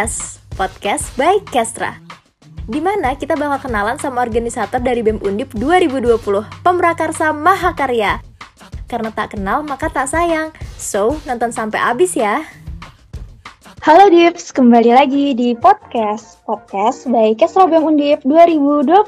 Podcast, podcast by Kestra. Di mana kita bakal kenalan sama organisator dari BEM Undip 2020, Pemrakarsa Mahakarya. Karena tak kenal maka tak sayang. So, nonton sampai habis ya. Halo Dips, kembali lagi di podcast Podcast by Kestra BEM Undip 2020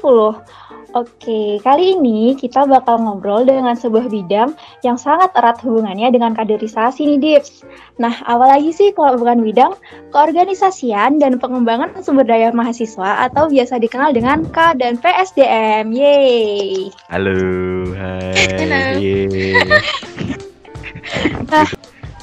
Oke, kali ini kita bakal ngobrol dengan sebuah bidang yang sangat erat hubungannya dengan kaderisasi nih, Dips. Nah, awal lagi sih kalau bukan bidang keorganisasian dan pengembangan sumber daya mahasiswa atau biasa dikenal dengan K dan PSDM. Yeay! Halo, hai. Halo. Yeay. Nah,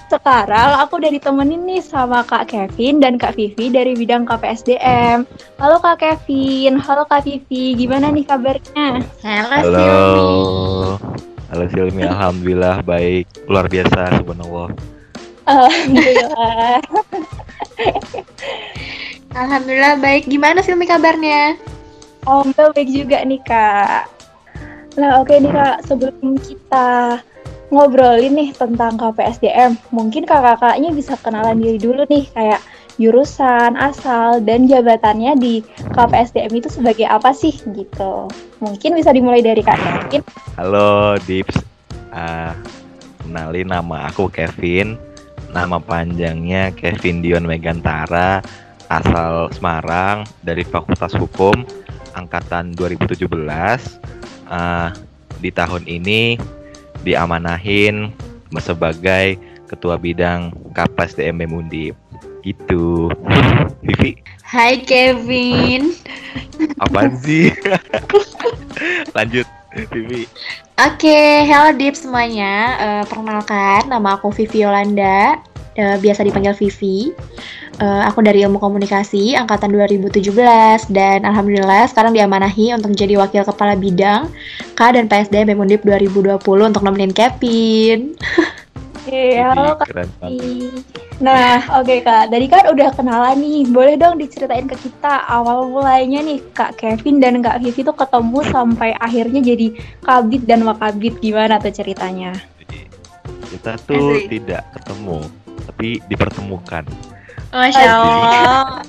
sekarang aku udah ditemenin nih sama Kak Kevin dan Kak Vivi dari bidang KPSDM. Halo Kak Kevin, halo Kak Vivi, gimana nih kabarnya? Halo. Halo Silmi, alhamdulillah baik, luar biasa subhanallah. Alhamdulillah. Alhamdulillah baik. Gimana Silmi kabarnya? Alhamdulillah baik juga nih Kak. Nah oke nih Kak, sebelum kita ngobrolin nih tentang KPSDM, mungkin kakak-kakaknya bisa kenalan diri dulu nih kayak jurusan, asal, dan jabatannya di KPSDM itu sebagai apa sih gitu. Mungkin bisa dimulai dari Kak Kevin. Halo Dips, Ah, kenalin nama aku Kevin, nama panjangnya Kevin Dion Megantara, asal Semarang dari Fakultas Hukum angkatan 2017. Ah, di tahun ini diamanahin sebagai ketua bidang KPSDM BEM Undip. Gitu. Vivi, Hai Kevin. apaan sih? Lanjut, Vivi. Oke, hello Deep semuanya. Eh, perkenalkan, nama aku Vivi Yolanda. Eh, biasa dipanggil Vivi. Eh, aku dari Ilmu Komunikasi angkatan 2017 dan alhamdulillah sekarang diamanahi untuk menjadi wakil kepala bidang K dan PSD BEM Undip 2020 untuk nemenin Kevin. Oke, halo Kak banget. Vivi. Nah, oke Kak, tadi kan udah kenalan nih. Boleh dong diceritain ke kita awal mulainya nih Kak Kevin dan Kak Vivi tuh ketemu sampai akhirnya jadi kabit dan wakabit gimana tuh ceritanya? Jadi, kita tuh Asik. tidak ketemu, tapi dipertemukan. Masya Allah.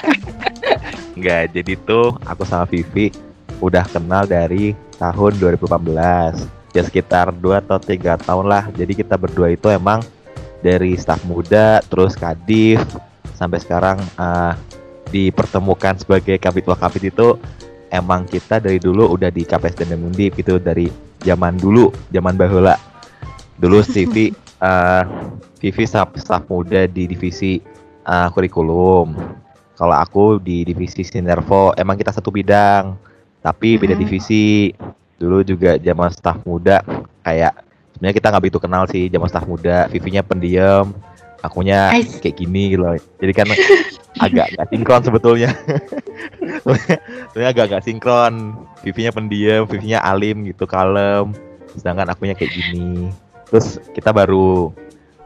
Enggak, jadi tuh aku sama Vivi udah kenal dari tahun 2018. Ya sekitar 2 atau tiga tahun lah. Jadi kita berdua itu emang dari staf muda, terus kadif, sampai sekarang eh, dipertemukan sebagai kabit wakabit itu emang kita dari dulu udah di KPSDM Undip itu dari zaman dulu, zaman bahula. Dulu Vivi eh Vivi staf, staf muda di divisi eh, kurikulum. Kalau aku di divisi Sinervo, emang kita satu bidang, tapi beda Mhm. divisi. Dulu juga zaman staf muda, kayak sebenarnya kita nggak begitu kenal sih zaman staf muda. Vivinya pendiam, akunya kayak gini gitu loh. Jadi kan agak nggak sinkron sebetulnya. Sebenarnya agak nggak sinkron. Vivinya pendiam, Vivinya alim gitu, kalem. Sedangkan akunya kayak gini. Terus kita baru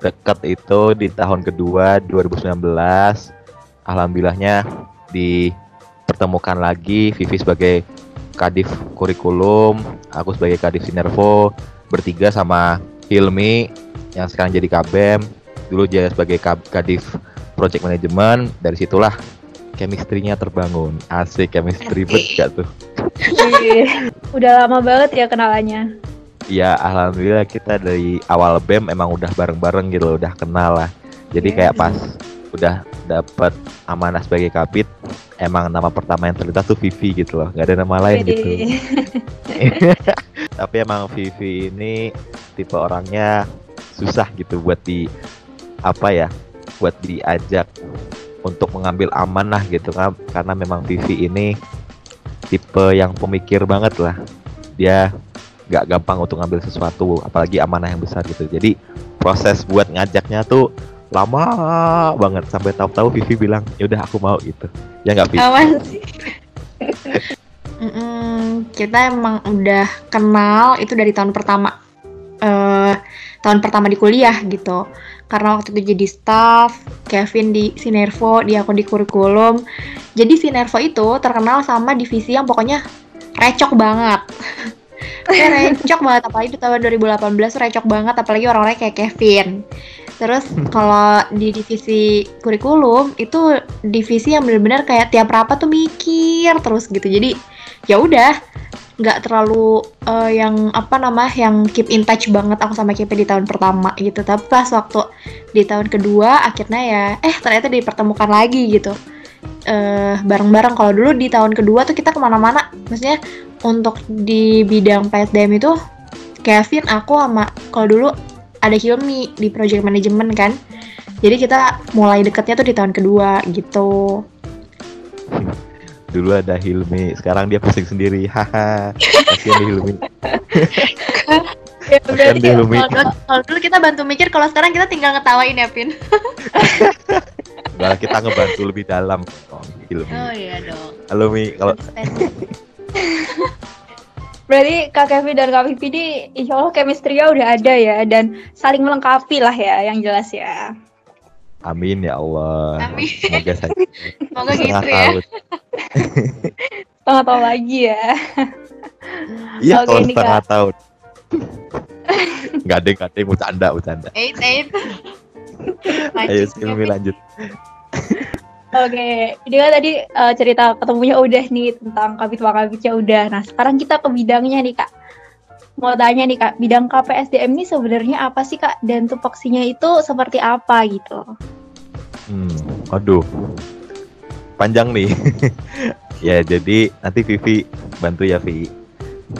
deket itu di tahun kedua 2019. Alhamdulillahnya dipertemukan lagi Vivi sebagai kadif kurikulum, aku sebagai kadif sinervo, bertiga sama Hilmi yang sekarang jadi kabem, dulu dia sebagai kadif project management, dari situlah chemistry-nya terbangun. Asik chemistry bet gak tuh? udah lama banget ya kenalannya. Ya alhamdulillah kita dari awal BEM emang udah bareng-bareng gitu, udah kenal lah. Jadi Iya. kayak pas udah dapat amanah sebagai kabit, emang nama pertama yang terlintas tuh Vivi gitu loh, nggak ada nama lain gitu. Tapi emang Vivi ini tipe orangnya susah gitu buat di apa ya, buat diajak untuk mengambil amanah gitu kan, karena memang Vivi ini tipe yang pemikir banget lah. Dia nggak gampang untuk ngambil sesuatu, apalagi amanah yang besar gitu. Jadi proses buat ngajaknya tuh lama banget sampai tahu-tahu Vivi bilang ya udah aku mau gitu. Ya nggak Vivi? Mm-mm, kita emang udah kenal itu dari tahun pertama eh tahun pertama di kuliah gitu karena waktu itu jadi staff Kevin di Sinervo dia aku di kurikulum jadi Sinervo itu terkenal sama divisi yang pokoknya recok banget Kayak recok banget apalagi di tahun 2018 tuh recok banget apalagi orang-orang kayak Kevin Terus kalau di divisi kurikulum itu divisi yang benar-benar kayak tiap rapat tuh mikir terus gitu. Jadi ya udah nggak terlalu uh, yang apa nama yang keep in touch banget aku sama KP di tahun pertama gitu. Tapi pas waktu di tahun kedua akhirnya ya eh ternyata dipertemukan lagi gitu. Uh, bareng-bareng kalau dulu di tahun kedua tuh kita ke mana-mana maksudnya untuk di bidang PSDM itu Kevin aku sama kalau dulu ada Hilmi di project management kan. Jadi kita mulai deketnya tuh di tahun kedua gitu. Dulu ada Hilmi, sekarang dia pusing sendiri. Haha. Kasihan di Hilmi. ya. Kalau dulu kita bantu mikir, kalau sekarang kita tinggal ngetawain ya, Pin. Malah kita ngebantu lebih dalam. Oh, Hilmi. Oh iya dong. Halo Mi, kalau Berarti Kak Kevin dan Kak Vivi ini insya Allah chemistry-nya udah ada ya dan saling melengkapi lah ya yang jelas ya. Amin ya Allah. Amin. Semoga saja. Semoga gitu ya. setengah tahun lagi ya. Iya okay, tahun setengah tahun. Gak ada, gak ada, bercanda, bercanda. Eight, eight. Ayo, Silmi lanjut. Oke, ini kan tadi uh, cerita ketemunya udah nih tentang kabit wakabitnya udah. Nah, sekarang kita ke bidangnya nih kak. Mau tanya nih kak, bidang KPSDM ini sebenarnya apa sih kak? Dan tupoksinya itu seperti apa gitu? Hmm, aduh, panjang nih. ya, jadi nanti Vivi bantu ya Vivi.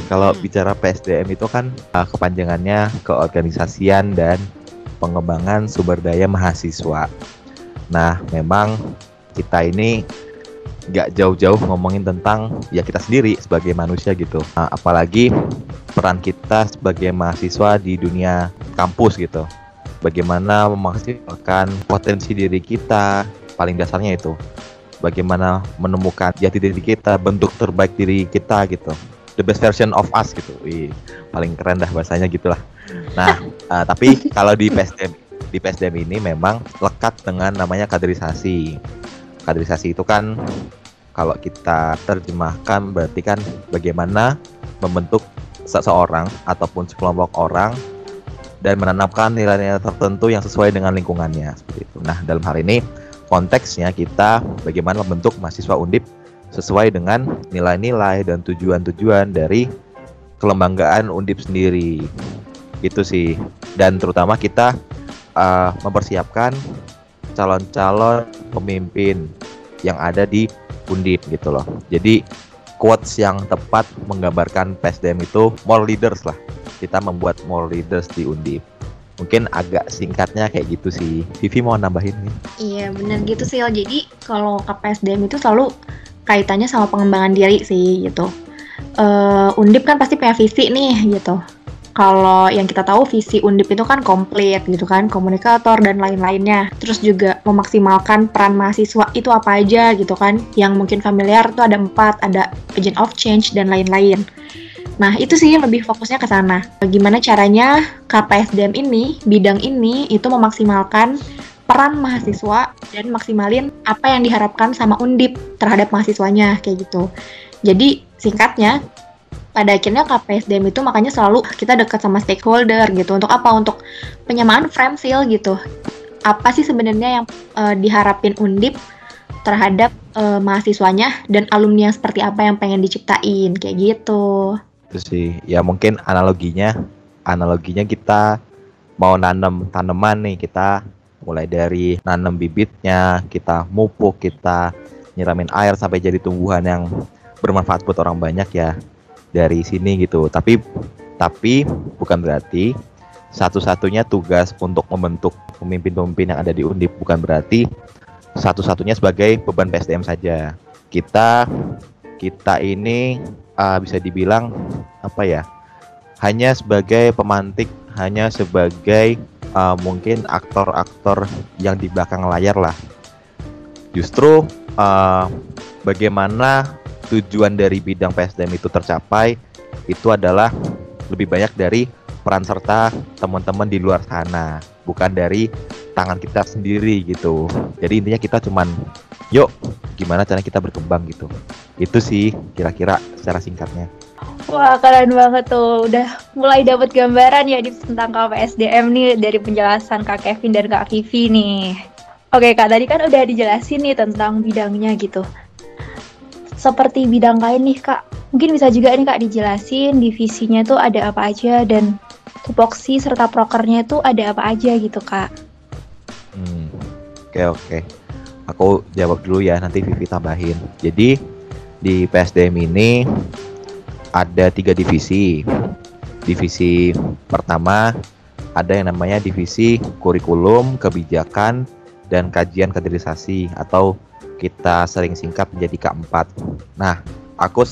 Kalau hmm. bicara PSDM itu kan uh, kepanjangannya keorganisasian dan pengembangan sumber daya mahasiswa. Nah, memang kita ini nggak jauh-jauh ngomongin tentang ya kita sendiri sebagai manusia gitu. Nah, apalagi peran kita sebagai mahasiswa di dunia kampus gitu. Bagaimana memaksimalkan potensi diri kita, paling dasarnya itu. Bagaimana menemukan jati diri kita, bentuk terbaik diri kita gitu. The best version of us gitu. Wih, paling keren dah bahasanya gitulah. Nah, uh, tapi kalau di PSDM di PSDM ini memang lekat dengan namanya kaderisasi kaderisasi itu kan kalau kita terjemahkan berarti kan bagaimana membentuk seseorang ataupun sekelompok orang dan menanamkan nilai-nilai tertentu yang sesuai dengan lingkungannya seperti itu. Nah, dalam hal ini konteksnya kita bagaimana membentuk mahasiswa Undip sesuai dengan nilai-nilai dan tujuan-tujuan dari kelembagaan Undip sendiri. Itu sih. Dan terutama kita uh, mempersiapkan calon-calon pemimpin yang ada di Undip gitu loh. Jadi quotes yang tepat menggambarkan PSDM itu more leaders lah. Kita membuat more leaders di Undip. Mungkin agak singkatnya kayak gitu sih. Vivi mau nambahin nih? Iya benar gitu sih. Jadi kalau KPSDM itu selalu kaitannya sama pengembangan diri sih gitu. Uh, Undip kan pasti punya visi nih gitu kalau yang kita tahu visi Undip itu kan komplit gitu kan, komunikator dan lain-lainnya. Terus juga memaksimalkan peran mahasiswa itu apa aja gitu kan. Yang mungkin familiar itu ada empat, ada agent of change dan lain-lain. Nah, itu sih lebih fokusnya ke sana. Gimana caranya KPSDM ini, bidang ini, itu memaksimalkan peran mahasiswa dan maksimalin apa yang diharapkan sama Undip terhadap mahasiswanya, kayak gitu. Jadi, singkatnya, pada akhirnya KPSDM itu makanya selalu kita dekat sama stakeholder gitu. Untuk apa? Untuk penyamaan frame feel gitu. Apa sih sebenarnya yang uh, diharapin undip terhadap uh, mahasiswanya dan alumni yang seperti apa yang pengen diciptain? Kayak gitu. Itu sih. Ya mungkin analoginya analoginya kita mau nanam tanaman nih kita mulai dari nanam bibitnya kita mupuk kita nyiramin air sampai jadi tumbuhan yang bermanfaat buat orang banyak ya dari sini gitu. Tapi tapi bukan berarti satu-satunya tugas untuk membentuk pemimpin-pemimpin yang ada di Undip bukan berarti satu-satunya sebagai beban PSDM saja. Kita kita ini uh, bisa dibilang apa ya? Hanya sebagai pemantik, hanya sebagai uh, mungkin aktor-aktor yang di belakang layar lah. Justru uh, bagaimana tujuan dari bidang PSDM itu tercapai itu adalah lebih banyak dari peran serta teman-teman di luar sana, bukan dari tangan kita sendiri gitu. Jadi intinya kita cuman yuk gimana cara kita berkembang gitu. Itu sih kira-kira secara singkatnya. Wah keren banget tuh, udah mulai dapat gambaran ya di tentang KPSDM nih dari penjelasan Kak Kevin dan Kak Vivi nih. Oke Kak, tadi kan udah dijelasin nih tentang bidangnya gitu. Seperti bidang lain nih Kak, mungkin bisa juga nih Kak dijelasin divisinya tuh ada apa aja dan tupoksi serta prokernya tuh ada apa aja gitu Kak. Hmm, oke oke. Aku jawab dulu ya, nanti Vivi tambahin. Jadi di PSDM ini ada tiga divisi. Divisi pertama ada yang namanya divisi kurikulum, kebijakan, dan kajian kaderisasi atau kita sering singkat menjadi K4. Nah, aku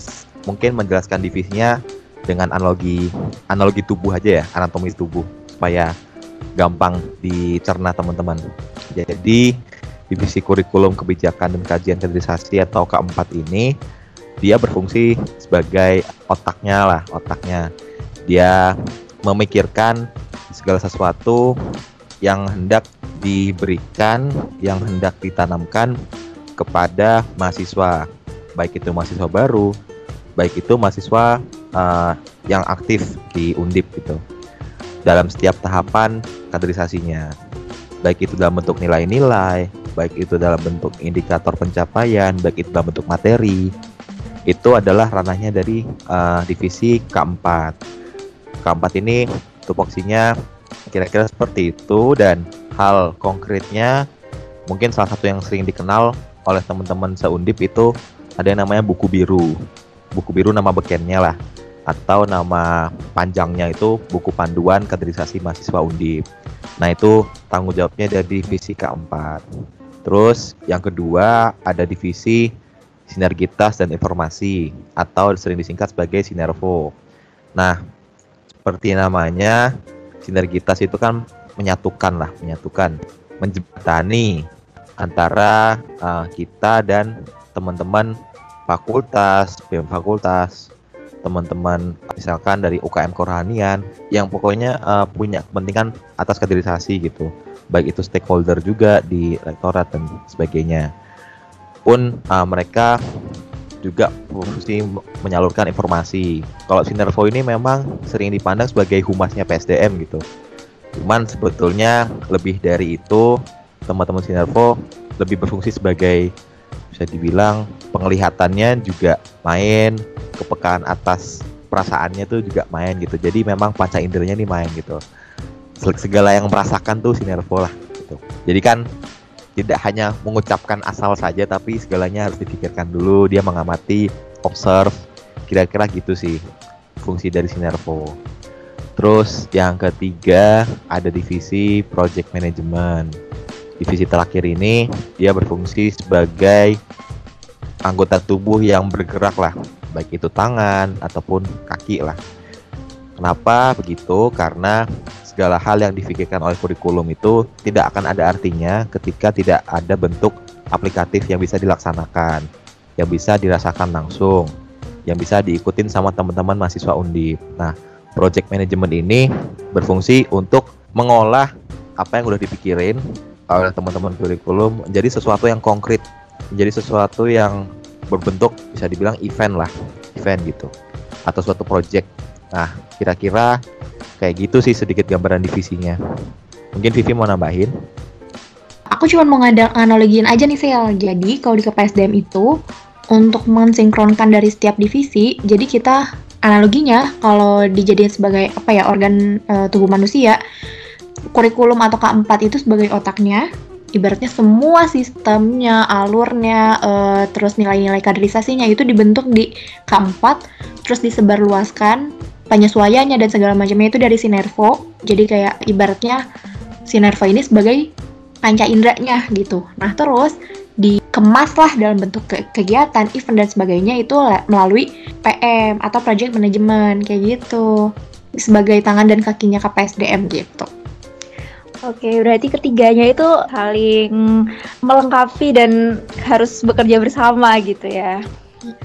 mungkin menjelaskan divisinya dengan analogi analogi tubuh aja ya, anatomi tubuh supaya gampang dicerna teman-teman. Jadi divisi kurikulum, kebijakan, dan kajian kaderisasi atau K4 ini dia berfungsi sebagai otaknya lah otaknya. Dia memikirkan segala sesuatu yang hendak diberikan yang hendak ditanamkan kepada mahasiswa. Baik itu mahasiswa baru baik itu mahasiswa uh, yang aktif di undip gitu. Dalam setiap tahapan kaderisasinya. Baik itu dalam bentuk nilai-nilai baik itu dalam bentuk indikator pencapaian baik itu dalam bentuk materi itu adalah ranahnya dari uh, divisi K4. K4 ini tupoksinya kira-kira seperti itu dan hal konkretnya mungkin salah satu yang sering dikenal oleh teman-teman seundip itu ada yang namanya buku biru. Buku biru nama bekennya lah atau nama panjangnya itu buku panduan kaderisasi mahasiswa undip. Nah itu tanggung jawabnya dari divisi K4. Terus yang kedua ada divisi sinergitas dan informasi atau sering disingkat sebagai sinervo. Nah, seperti namanya, sinergitas itu kan menyatukan lah, menyatukan, menjembatani antara uh, kita dan teman-teman fakultas, BEM fakultas, teman-teman misalkan dari UKM kerohanian yang pokoknya uh, punya kepentingan atas kaderisasi gitu. Baik itu stakeholder juga di rektorat dan sebagainya pun uh, mereka juga fungsi menyalurkan informasi. Kalau Sinervo ini memang sering dipandang sebagai humasnya PSDM gitu. Cuman sebetulnya lebih dari itu, teman-teman Sinervo lebih berfungsi sebagai bisa dibilang penglihatannya juga main, kepekaan atas perasaannya tuh juga main gitu. Jadi memang panca indernya nih main gitu. Segala yang merasakan tuh Sinervo lah gitu. Jadi kan tidak hanya mengucapkan asal saja tapi segalanya harus dipikirkan dulu. Dia mengamati observe kira-kira gitu sih fungsi dari Sinervo. Terus yang ketiga ada divisi project management. Divisi terakhir ini dia berfungsi sebagai anggota tubuh yang bergerak lah. Baik itu tangan ataupun kaki lah. Kenapa begitu? Karena segala hal yang difikirkan oleh kurikulum itu tidak akan ada artinya ketika tidak ada bentuk aplikatif yang bisa dilaksanakan, yang bisa dirasakan langsung, yang bisa diikutin sama teman-teman mahasiswa Undip. Nah, project management ini berfungsi untuk mengolah apa yang udah dipikirin oleh teman-teman kurikulum menjadi sesuatu yang konkret, menjadi sesuatu yang berbentuk bisa dibilang event lah, event gitu, atau suatu project. Nah, kira-kira Kayak gitu sih sedikit gambaran divisinya. Mungkin Vivi mau nambahin? Aku cuma mau analogiin aja nih Sel. Jadi kalau di KPSDM itu untuk mensinkronkan dari setiap divisi, jadi kita analoginya kalau dijadiin sebagai apa ya organ e, tubuh manusia, kurikulum atau K4 itu sebagai otaknya, ibaratnya semua sistemnya, alurnya, e, terus nilai-nilai kaderisasinya itu dibentuk di K4, terus disebarluaskan penyesuaiannya dan segala macamnya itu dari Sinervo. Jadi kayak ibaratnya Sinervo ini sebagai panca inderanya gitu. Nah terus dikemas lah dalam bentuk ke kegiatan, event dan sebagainya itu melalui PM atau project management kayak gitu sebagai tangan dan kakinya KPSDM gitu. Oke, berarti ketiganya itu saling melengkapi dan harus bekerja bersama gitu ya.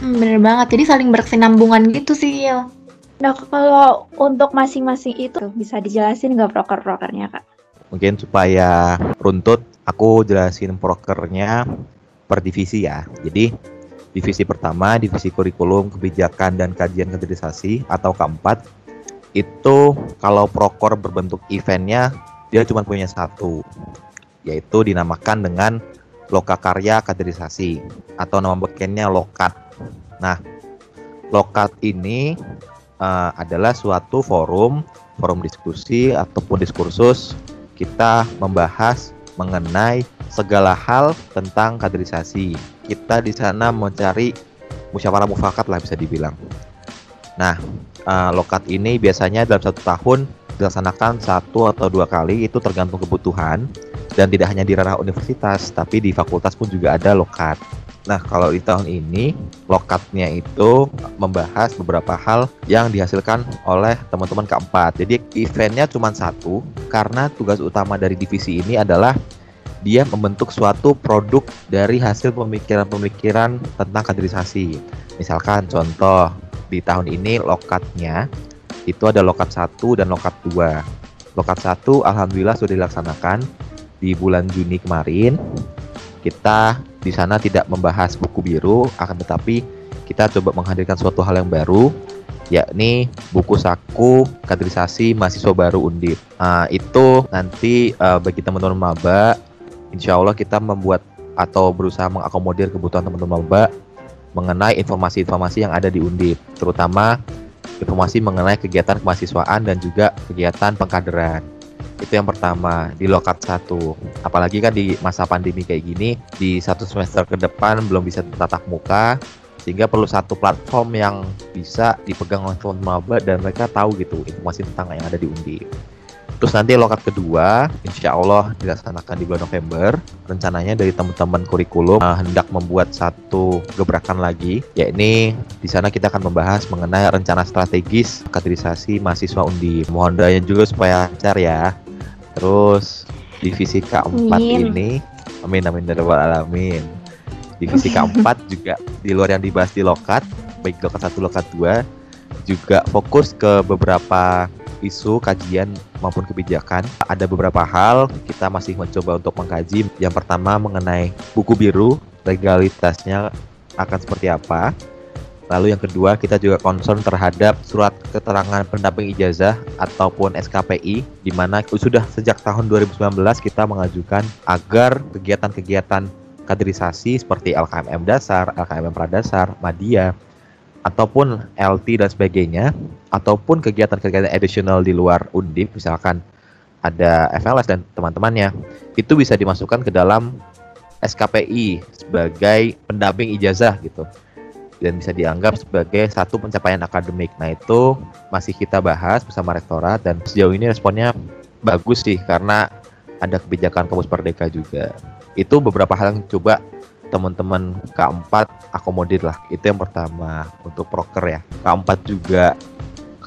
Bener banget, jadi saling berkesinambungan gitu sih. Nah, kalau untuk masing-masing itu bisa dijelasin nggak proker-prokernya, Kak? Mungkin supaya runtut, aku jelasin prokernya per divisi ya. Jadi, Divisi pertama, divisi kurikulum, kebijakan dan kajian kaderisasi atau keempat itu kalau prokor berbentuk eventnya dia cuma punya satu yaitu dinamakan dengan Lokakarya Kaderisasi atau nama bekennya Lokat. Nah, Lokat ini uh, adalah suatu forum, forum diskusi ataupun diskursus kita membahas mengenai segala hal tentang kaderisasi. Kita di sana mencari musyawarah mufakat lah bisa dibilang. Nah, uh, lokat ini biasanya dalam satu tahun dilaksanakan satu atau dua kali itu tergantung kebutuhan dan tidak hanya di ranah universitas tapi di fakultas pun juga ada lokat. Nah, kalau di tahun ini lokatnya itu membahas beberapa hal yang dihasilkan oleh teman-teman keempat. Jadi eventnya cuma satu karena tugas utama dari divisi ini adalah dia membentuk suatu produk dari hasil pemikiran-pemikiran tentang kaderisasi. Misalkan contoh di tahun ini lokatnya itu ada lokat 1 dan lokat 2. Lokat 1 alhamdulillah sudah dilaksanakan di bulan Juni kemarin. Kita di sana tidak membahas buku biru, akan tetapi kita coba menghadirkan suatu hal yang baru, yakni buku saku kaderisasi mahasiswa baru Undip. Nah, itu nanti uh, bagi teman-teman maba, insya Allah kita membuat atau berusaha mengakomodir kebutuhan teman-teman maba mengenai informasi-informasi yang ada di Undip, terutama informasi mengenai kegiatan kemahasiswaan dan juga kegiatan pengkaderan. Itu yang pertama di lokat satu. Apalagi kan di masa pandemi kayak gini, di satu semester ke depan belum bisa tatap muka, sehingga perlu satu platform yang bisa dipegang oleh teman maba dan mereka tahu gitu informasi tentang yang ada di Undi. Terus nanti lokat kedua, insya Allah dilaksanakan di bulan November. Rencananya dari teman-teman kurikulum uh, hendak membuat satu gebrakan lagi, yakni di sana kita akan membahas mengenai rencana strategis kaderisasi mahasiswa Undi. Mohon doanya juga supaya lancar ya. Terus divisi keempat amin. ini, amin amin dari alamin. Divisi keempat juga di luar yang dibahas di lokat, baik lokat satu lokat dua, juga fokus ke beberapa isu, kajian maupun kebijakan. Ada beberapa hal kita masih mencoba untuk mengkaji. Yang pertama mengenai buku biru, legalitasnya akan seperti apa. Lalu yang kedua kita juga concern terhadap surat keterangan pendamping ijazah ataupun SKPI di mana sudah sejak tahun 2019 kita mengajukan agar kegiatan-kegiatan kaderisasi seperti LKMM dasar, LKMM pradasar, Madia ataupun LT dan sebagainya ataupun kegiatan-kegiatan additional di luar Undip misalkan ada FLS dan teman-temannya itu bisa dimasukkan ke dalam SKPI sebagai pendamping ijazah gitu dan bisa dianggap sebagai satu pencapaian akademik. Nah itu masih kita bahas bersama rektorat dan sejauh ini responnya bagus sih karena ada kebijakan kampus Merdeka juga. Itu beberapa hal yang coba teman-teman K4 akomodir lah. Itu yang pertama untuk proker ya. K4 juga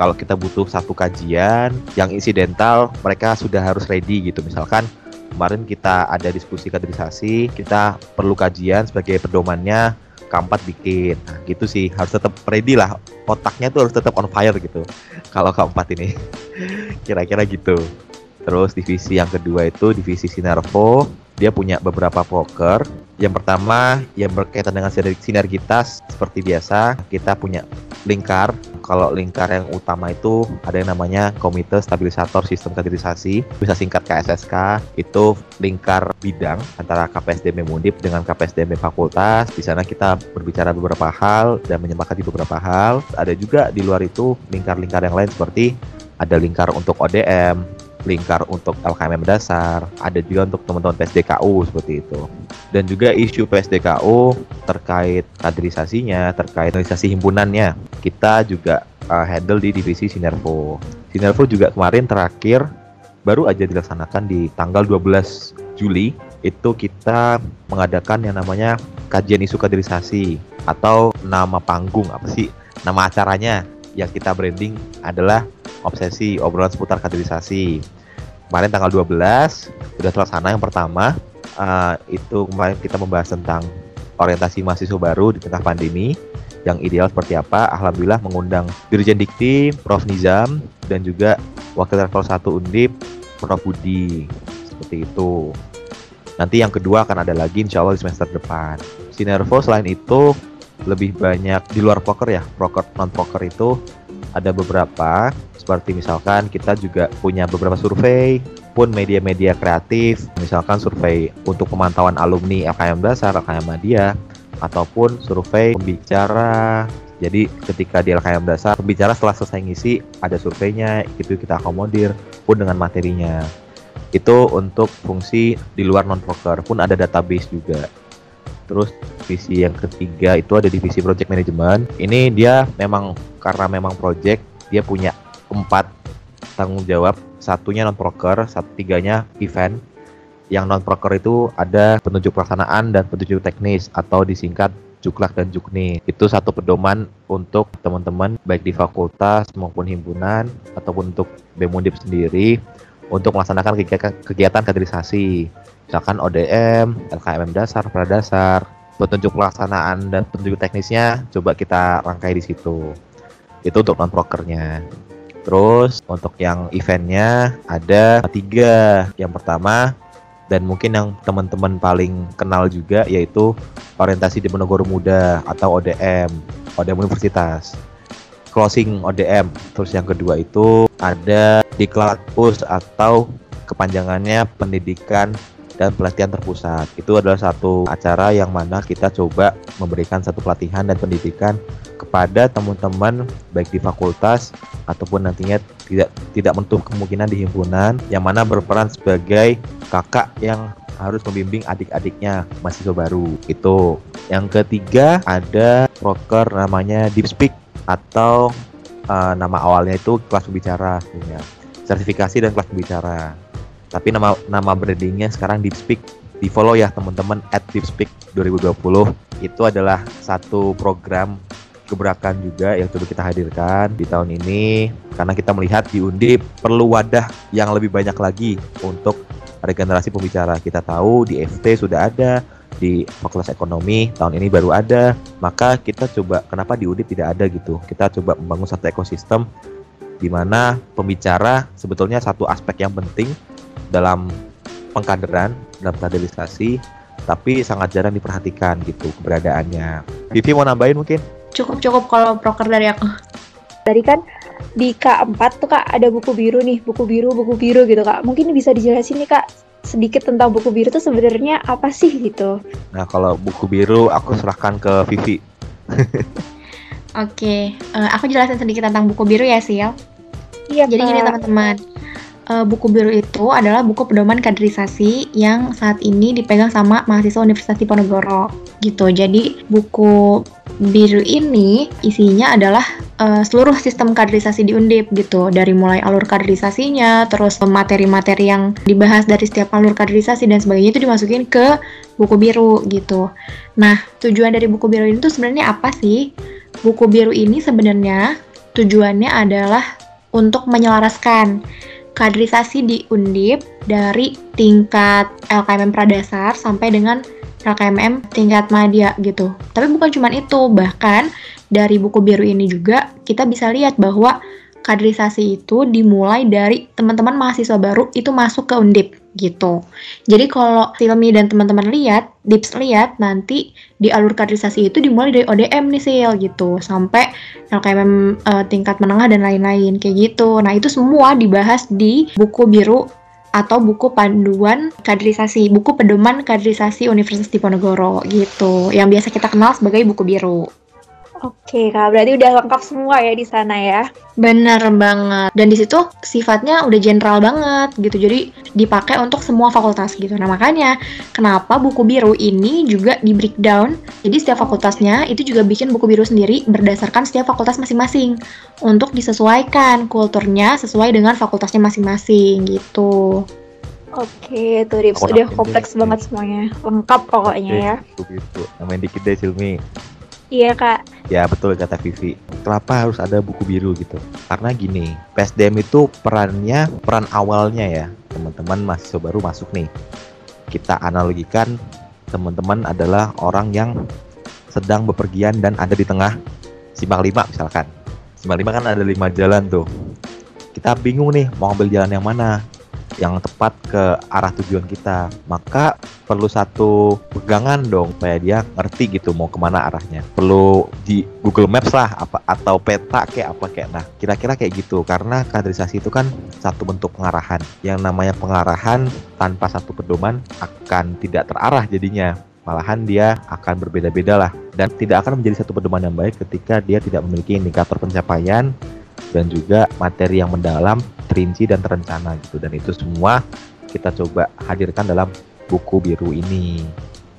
kalau kita butuh satu kajian yang insidental, mereka sudah harus ready gitu. Misalkan kemarin kita ada diskusi kaderisasi, kita perlu kajian sebagai pedomannya K4 bikin. Nah, gitu sih, harus tetap ready lah. Otaknya tuh harus tetap on fire gitu. Kalau K4 ini. Kira-kira gitu. Terus divisi yang kedua itu divisi Sinervo dia punya beberapa poker. Yang pertama yang berkaitan dengan sinergitas seperti biasa kita punya lingkar. Kalau lingkar yang utama itu ada yang namanya Komite Stabilisator Sistem Kaderisasi, bisa singkat KSSK. Itu lingkar bidang antara KPSDM Mundip dengan KPSDM Fakultas. Di sana kita berbicara beberapa hal dan menyepakati beberapa hal. Ada juga di luar itu lingkar-lingkar yang lain seperti ada lingkar untuk ODM, lingkar untuk LKMM dasar, ada juga untuk teman-teman PSDKU seperti itu. Dan juga isu PSDKU terkait kaderisasinya, terkait organisasi himpunannya, kita juga uh, handle di divisi Sinervo. Sinervo juga kemarin terakhir baru aja dilaksanakan di tanggal 12 Juli itu kita mengadakan yang namanya kajian isu kaderisasi atau nama panggung apa sih nama acaranya yang kita branding adalah obsesi obrolan seputar kaderisasi. Kemarin tanggal 12 sudah terlaksana yang pertama uh, itu kemarin kita membahas tentang orientasi mahasiswa baru di tengah pandemi yang ideal seperti apa. Alhamdulillah mengundang Dirjen Dikti, Prof Nizam dan juga Wakil Rektor 1 Undip, Prof Budi. Seperti itu. Nanti yang kedua akan ada lagi insya Allah di semester depan. Sinervo selain itu lebih banyak di luar poker ya, poker non poker itu ada beberapa. Seperti misalkan kita juga punya beberapa survei pun media-media kreatif. Misalkan survei untuk pemantauan alumni LKM dasar, LKM media ataupun survei pembicara. Jadi ketika di LKM dasar pembicara setelah selesai ngisi ada surveinya itu kita akomodir pun dengan materinya. Itu untuk fungsi di luar non poker pun ada database juga terus divisi yang ketiga itu ada divisi project management. Ini dia memang karena memang project dia punya empat tanggung jawab. Satunya non proker satu tiganya event. Yang non proker itu ada petunjuk pelaksanaan dan petunjuk teknis atau disingkat juklak dan jukni. Itu satu pedoman untuk teman-teman baik di fakultas maupun himpunan ataupun untuk BEM sendiri untuk melaksanakan kegiatan kaderisasi misalkan ODM, LKMM dasar, pradasar, petunjuk pelaksanaan dan petunjuk teknisnya coba kita rangkai di situ. Itu untuk non prokernya. Terus untuk yang eventnya ada tiga. Yang pertama dan mungkin yang teman-teman paling kenal juga yaitu orientasi di Menogoro Muda atau ODM, ODM Universitas. Closing ODM. Terus yang kedua itu ada di Pus atau kepanjangannya pendidikan dan pelatihan terpusat. Itu adalah satu acara yang mana kita coba memberikan satu pelatihan dan pendidikan kepada teman-teman baik di fakultas ataupun nantinya tidak tidak menutup kemungkinan di himpunan yang mana berperan sebagai kakak yang harus membimbing adik-adiknya mahasiswa baru itu. Yang ketiga ada proker namanya Deep Speak atau uh, nama awalnya itu kelas pembicara sebenarnya. Sertifikasi dan kelas pembicara tapi nama nama brandingnya sekarang DeepSpeak di follow ya teman-teman at DeepSpeak 2020 itu adalah satu program gebrakan juga yang sudah kita hadirkan di tahun ini karena kita melihat di Undip perlu wadah yang lebih banyak lagi untuk regenerasi pembicara. Kita tahu di FT sudah ada, di Fakultas Ekonomi tahun ini baru ada, maka kita coba kenapa di Undip tidak ada gitu. Kita coba membangun satu ekosistem di mana pembicara sebetulnya satu aspek yang penting dalam pengkaderan, dalam kaderisasi, tapi sangat jarang diperhatikan gitu keberadaannya. Vivi mau nambahin mungkin? Cukup cukup kalau proker dari aku. Tadi kan di K4 tuh kak ada buku biru nih, buku biru, buku biru gitu kak. Mungkin bisa dijelasin nih kak sedikit tentang buku biru itu sebenarnya apa sih gitu? Nah kalau buku biru aku serahkan ke Vivi. Oke, okay. uh, eh, aku jelasin sedikit tentang buku biru ya Sil. Iya. Jadi gini teman-teman, uh, buku biru itu adalah buku pedoman kaderisasi yang saat ini dipegang sama mahasiswa Universitas Diponegoro gitu. Jadi buku biru ini isinya adalah uh, seluruh sistem kaderisasi di Undip gitu. Dari mulai alur kaderisasinya, terus materi-materi yang dibahas dari setiap alur kaderisasi dan sebagainya itu dimasukin ke buku biru gitu. Nah, tujuan dari buku biru ini tuh sebenarnya apa sih? Buku biru ini sebenarnya tujuannya adalah untuk menyelaraskan kaderisasi di Undip dari tingkat LKMM Pradasar sampai dengan LKMM tingkat media gitu. Tapi bukan cuma itu, bahkan dari buku biru ini juga kita bisa lihat bahwa kaderisasi itu dimulai dari teman-teman mahasiswa baru itu masuk ke Undip gitu. Jadi kalau Silmi dan teman-teman lihat, Dips lihat nanti di alur kaderisasi itu dimulai dari ODM nih Sil gitu sampai LKMM uh, tingkat menengah dan lain-lain kayak gitu. Nah, itu semua dibahas di buku biru atau buku panduan kaderisasi, buku pedoman kaderisasi Universitas Diponegoro gitu, yang biasa kita kenal sebagai buku biru. Oke kak, berarti udah lengkap semua ya di sana ya? Bener banget. Dan di situ sifatnya udah general banget gitu. Jadi dipakai untuk semua fakultas gitu. Nah makanya kenapa buku biru ini juga di breakdown. Jadi setiap fakultasnya itu juga bikin buku biru sendiri berdasarkan setiap fakultas masing-masing untuk disesuaikan kulturnya sesuai dengan fakultasnya masing-masing gitu. Oke, tuh Rips, udah kompleks banget semuanya. Lengkap pokoknya ya. Itu, itu. Namanya dikit deh, Silmi. Iya kak. Ya betul kata Vivi. Kenapa harus ada buku biru gitu? Karena gini, PSDM itu perannya peran awalnya ya teman-teman mahasiswa baru masuk nih. Kita analogikan teman-teman adalah orang yang sedang bepergian dan ada di tengah simpang lima misalkan. Simpang lima kan ada lima jalan tuh. Kita bingung nih mau ambil jalan yang mana. Yang tepat ke arah tujuan kita. Maka perlu satu pegangan dong supaya dia ngerti gitu mau ke mana arahnya. Perlu di Google Maps lah apa atau peta kayak apa kayak. Nah kira-kira kayak gitu karena kaderisasi itu kan satu bentuk pengarahan. Yang namanya pengarahan tanpa satu pedoman akan tidak terarah jadinya malahan dia akan berbeda-beda lah dan tidak akan menjadi satu pedoman yang baik ketika dia tidak memiliki indikator pencapaian dan juga materi yang mendalam, terinci dan terencana gitu dan itu semua kita coba hadirkan dalam buku biru ini.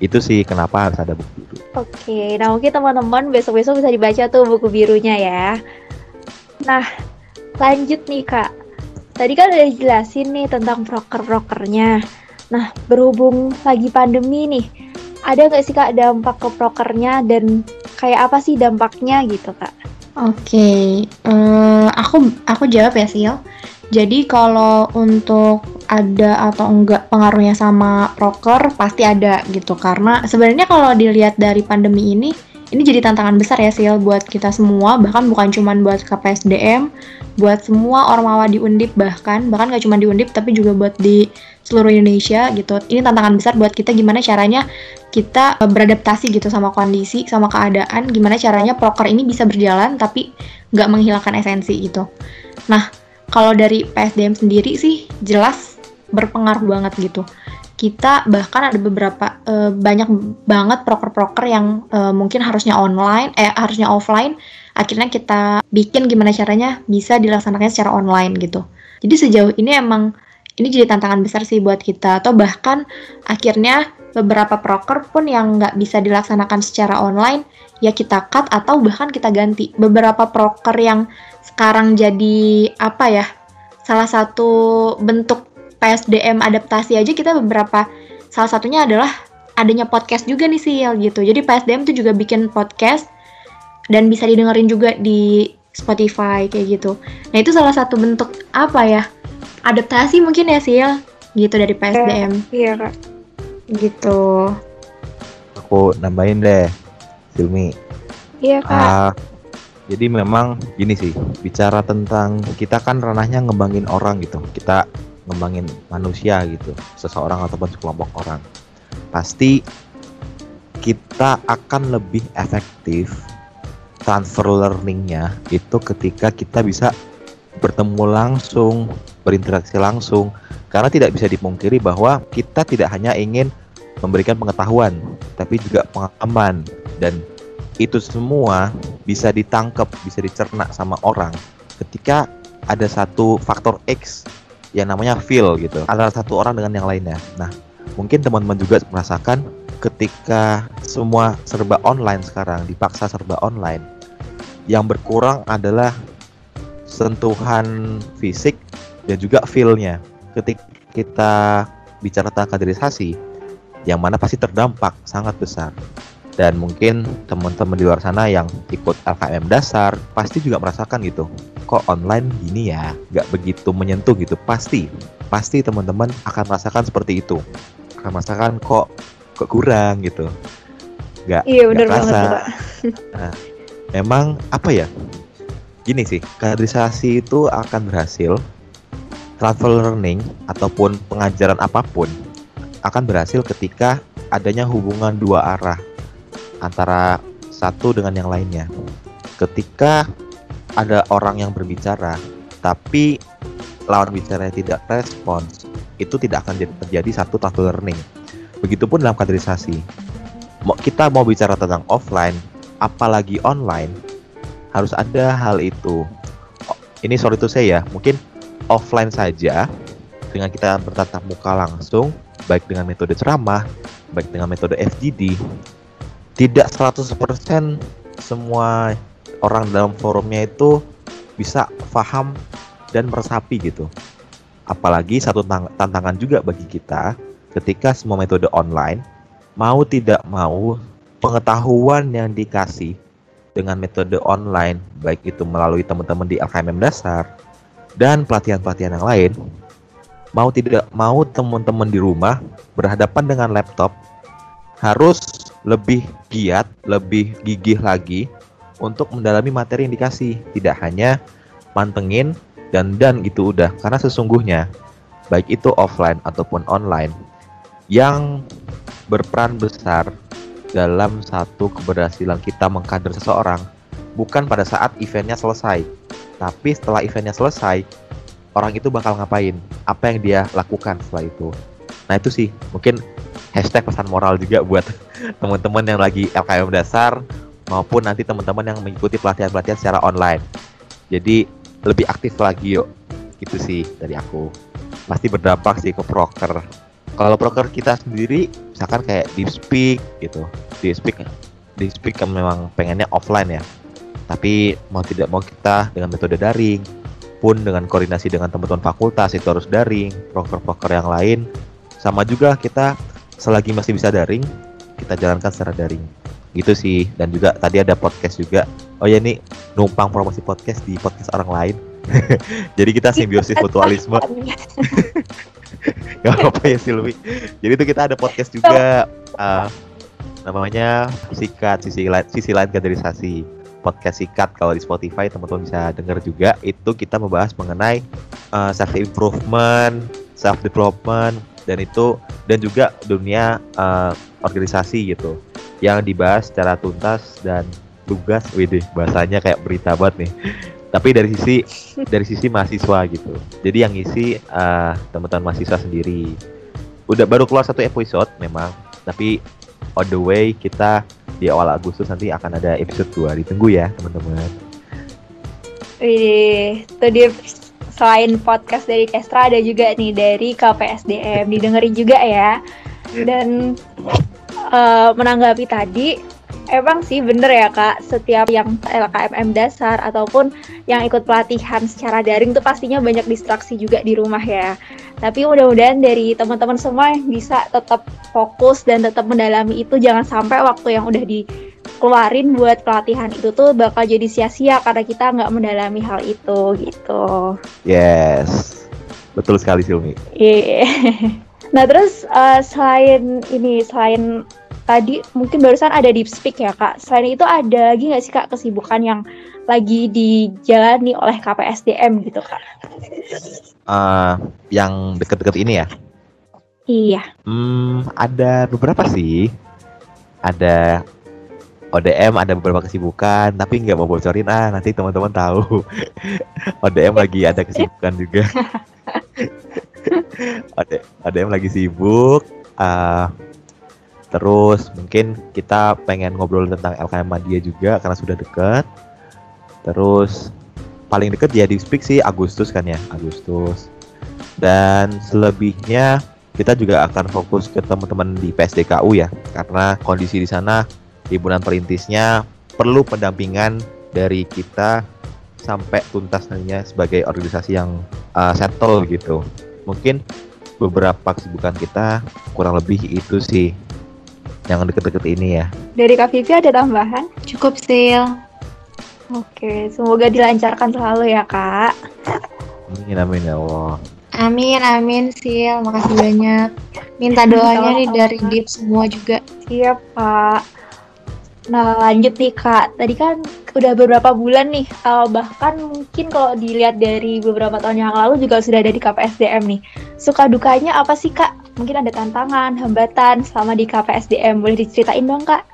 Itu sih kenapa harus ada buku biru. Oke, nah mungkin teman-teman besok-besok bisa dibaca tuh buku birunya ya. Nah, lanjut nih Kak. Tadi kan udah jelasin nih tentang proker-prokernya. Nah, berhubung lagi pandemi nih, ada nggak sih kak dampak ke prokernya dan kayak apa sih dampaknya gitu kak? Oke, okay. uh, eh, aku aku jawab ya Sil. Jadi kalau untuk ada atau enggak pengaruhnya sama proker pasti ada gitu karena sebenarnya kalau dilihat dari pandemi ini ini jadi tantangan besar ya Sil buat kita semua bahkan bukan cuma buat KPSDM buat semua ormawa di Undip bahkan bahkan gak cuma di Undip tapi juga buat di seluruh Indonesia gitu. Ini tantangan besar buat kita gimana caranya kita eh, beradaptasi gitu sama kondisi sama keadaan gimana caranya proker ini bisa berjalan tapi nggak menghilangkan esensi gitu. Nah kalau dari PSDM sendiri sih jelas berpengaruh banget gitu. Kita bahkan ada beberapa uh, banyak banget proker-proker yang uh, mungkin harusnya online eh harusnya offline akhirnya kita bikin gimana caranya bisa dilaksanakan secara online gitu. Jadi sejauh ini emang ini jadi tantangan besar sih buat kita. Atau bahkan akhirnya beberapa proker pun yang nggak bisa dilaksanakan secara online ya kita cut atau bahkan kita ganti. Beberapa proker yang sekarang jadi apa ya salah satu bentuk PSDM adaptasi aja kita beberapa salah satunya adalah adanya podcast juga nih sih gitu. Jadi PSDM tuh juga bikin podcast dan bisa didengerin juga di Spotify kayak gitu. Nah itu salah satu bentuk apa ya adaptasi mungkin ya Sil gitu dari PSDM. iya kak. Gitu. Aku nambahin deh, Silmi. Iya kak. Uh, jadi memang gini sih, bicara tentang kita kan ranahnya ngembangin orang gitu. Kita ngembangin manusia gitu seseorang ataupun sekelompok orang pasti kita akan lebih efektif transfer learningnya itu ketika kita bisa bertemu langsung berinteraksi langsung. Karena tidak bisa dipungkiri bahwa kita tidak hanya ingin memberikan pengetahuan tapi juga pengalaman. Dan itu semua bisa ditangkap bisa dicerna sama orang ketika ada satu faktor X yang namanya feel gitu. Antara satu orang dengan yang lainnya. Nah, mungkin teman-teman juga merasakan ketika semua serba online sekarang dipaksa serba online, yang berkurang adalah sentuhan fisik dan juga feelnya. Ketika kita bicara tentang kaderisasi, yang mana pasti terdampak sangat besar. Dan mungkin teman-teman di luar sana yang ikut LKM dasar pasti juga merasakan gitu kok online gini ya? Nggak begitu menyentuh gitu. Pasti pasti teman-teman akan merasakan seperti itu. Akan merasakan kok kok kurang gitu. Nggak iya benar banget nah, memang apa ya gini sih kaderisasi itu akan berhasil transfer learning ataupun pengajaran apa pun akan berhasil ketika adanya hubungan dua arah antara satu dengan yang lainnya. Ketika ada orang yang berbicara, tapi lawan bicaranya tidak respons, itu tidak akan jadi terjadi satu tahap learning. Begitupun dalam kaderisasi. Kita mau bicara tentang offline, apalagi online, harus ada hal itu. Ini sorry to say ya, mungkin offline saja dengan kita bertatap muka langsung, baik dengan metode ceramah, baik dengan metode FGD, tidak 100% semua orang dalam forumnya itu bisa paham dan meresapi gitu. Apalagi satu tantangan juga bagi kita ketika semua metode online mau tidak mau pengetahuan yang dikasih dengan metode online baik itu melalui teman-teman di LKMM dasar dan pelatihan-pelatihan yang lain mau tidak mau teman-teman di rumah berhadapan dengan laptop harus lebih giat, lebih gigih lagi untuk mendalami materi yang dikasih. Tidak hanya mantengin dan dan gitu udah. Karena sesungguhnya baik itu offline ataupun online yang berperan besar dalam satu keberhasilan kita mengkader seseorang bukan pada saat eventnya selesai, tapi setelah eventnya selesai, orang itu bakal ngapain, apa yang dia lakukan setelah itu. Nah itu sih mungkin hashtag pesan moral juga buat teman-teman yang lagi LKM dasar maupun nanti teman-teman yang mengikuti pelatihan-pelatihan secara online. Jadi lebih aktif lagi yuk, gitu sih dari aku. Pasti berdampak sih ke proker kalau proker kita sendiri misalkan kayak deep speak gitu. Deep speak deep speak kan memang pengennya offline ya. Tapi mau tidak mau kita dengan metode daring pun dengan koordinasi dengan teman-teman fakultas itu harus daring proker-proker yang lain. Sama juga kita selagi masih bisa daring kita jalankan secara daring. Gitu sih. Dan juga tadi ada podcast juga. Oh ya ini numpang promosi podcast di podcast orang lain. Jadi kita simbiosis mutualisme Gak apa-apa ya Silvi. Jadi itu kita ada podcast juga uh, namanya Sikat sisi lain sisi lain kaderisasi. Podcast Sikat kalau di Spotify teman-teman bisa dengar juga. Itu kita membahas mengenai uh, self improvement, self development dan itu dan juga dunia uh, organisasi gitu yang dibahas secara tuntas dan tugas, wih bahasanya kayak berita banget nih tapi dari sisi dari sisi mahasiswa gitu. Jadi yang ngisi uh, teman-teman mahasiswa sendiri. Udah baru keluar satu episode memang. Tapi on the way kita di awal Agustus nanti akan ada episode 2 ditunggu ya teman-teman. Wih, tadi selain podcast dari Kestra ada juga nih dari KPSDM didengerin juga ya. Dan uh, menanggapi tadi emang sih bener ya kak. Setiap yang LKMM dasar ataupun yang ikut pelatihan secara daring tuh pastinya banyak distraksi juga di rumah ya. Tapi mudah-mudahan dari teman-teman semua yang bisa tetap fokus dan tetap mendalami itu jangan sampai waktu yang udah dikeluarin buat pelatihan itu tuh bakal jadi sia-sia karena kita nggak mendalami hal itu gitu. Yes. Betul sekali Silmi iya. Yeah. nah terus uh, selain ini selain tadi mungkin barusan ada deep speak ya kak. Selain itu ada lagi nggak sih kak kesibukan yang lagi dijalani oleh KPSDM gitu kak? Uh, yang deket-deket ini ya? Iya. Hmm, ada beberapa sih. Ada ODM ada beberapa kesibukan, tapi nggak mau bocorin ah nanti teman-teman tahu. ODM lagi ada kesibukan juga. ODM lagi sibuk. Uh, Terus mungkin kita pengen ngobrol tentang LKM Madia juga karena sudah dekat. Terus paling dekat ya di Speak sih Agustus kan ya, Agustus. Dan selebihnya kita juga akan fokus ke teman-teman di PSDKU ya, karena kondisi di sana liburan perintisnya perlu pendampingan dari kita sampai tuntas nantinya sebagai organisasi yang uh, settle gitu. Mungkin beberapa kesibukan kita kurang lebih itu sih yang deket-deket ini ya. Dari Kak Vivi ada tambahan? Cukup, Sil. Oke, semoga dilancarkan selalu ya, Kak. Amin, amin ya Allah. Amin, amin, Sil. Makasih banyak. Minta doanya nih dari Deep semua juga. Siap, Pak. Nah, lanjut nih, Kak. Tadi kan udah beberapa bulan nih, uh, bahkan mungkin kalau dilihat dari beberapa tahun yang lalu juga sudah ada di KPSDM nih. Suka dukanya apa sih, Kak? mungkin ada tantangan, hambatan selama di KPSDM. Boleh diceritain dong, Kak?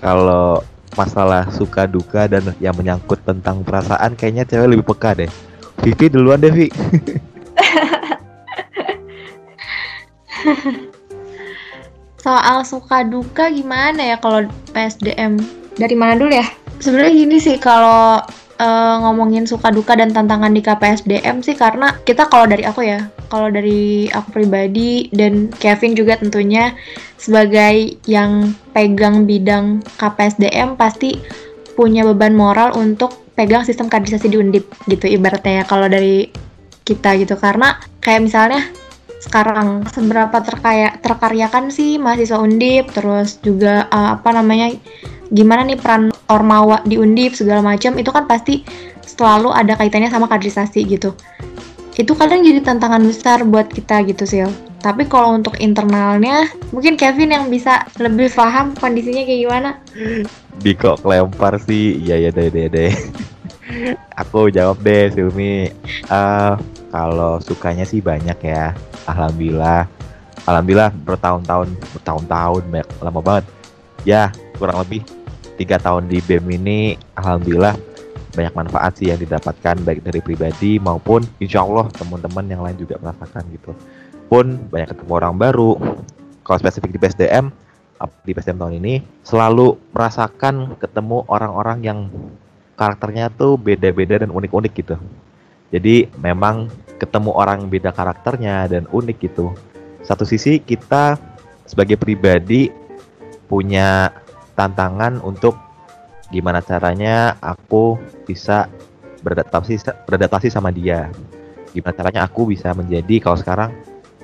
Kalau masalah suka duka dan yang menyangkut tentang perasaan kayaknya cewek lebih peka deh. Vivi duluan deh, Vi. Soal suka duka gimana ya kalau PSDM? Dari mana dulu ya? Sebenarnya gini sih kalau uh, ngomongin suka duka dan tantangan di KPSDM sih karena kita kalau dari aku ya, kalau dari aku pribadi dan Kevin juga tentunya sebagai yang pegang bidang KPSDM pasti punya beban moral untuk pegang sistem kaderisasi di Undip gitu ibaratnya ya kalau dari kita gitu karena kayak misalnya sekarang seberapa terkaya terkaryakan sih mahasiswa Undip terus juga uh, apa namanya gimana nih peran ormawa di undip segala macam itu kan pasti selalu ada kaitannya sama kaderisasi gitu. Itu kadang jadi tantangan besar buat kita gitu sih tapi kalau untuk internalnya mungkin Kevin yang bisa lebih paham kondisinya kayak gimana? Di kok lempar sih. Iya ya deh deh deh aku jawab deh Silmi uh, Kalau sukanya sih banyak ya. Alhamdulillah. Alhamdulillah bertahun-tahun, bertahun-tahun, lama banget. Ya, kurang lebih tiga tahun di BEM ini, alhamdulillah banyak manfaat sih yang didapatkan baik dari pribadi maupun insya Allah teman-teman yang lain juga merasakan gitu. Pun banyak ketemu orang baru. Kalau spesifik di PSDM, di PSDM tahun ini selalu merasakan ketemu orang-orang yang karakternya tuh beda-beda dan unik-unik gitu. Jadi memang ketemu orang beda karakternya dan unik gitu. Satu sisi kita sebagai pribadi punya tantangan untuk gimana caranya aku bisa beradaptasi beradaptasi sama dia. Gimana caranya aku bisa menjadi kalau sekarang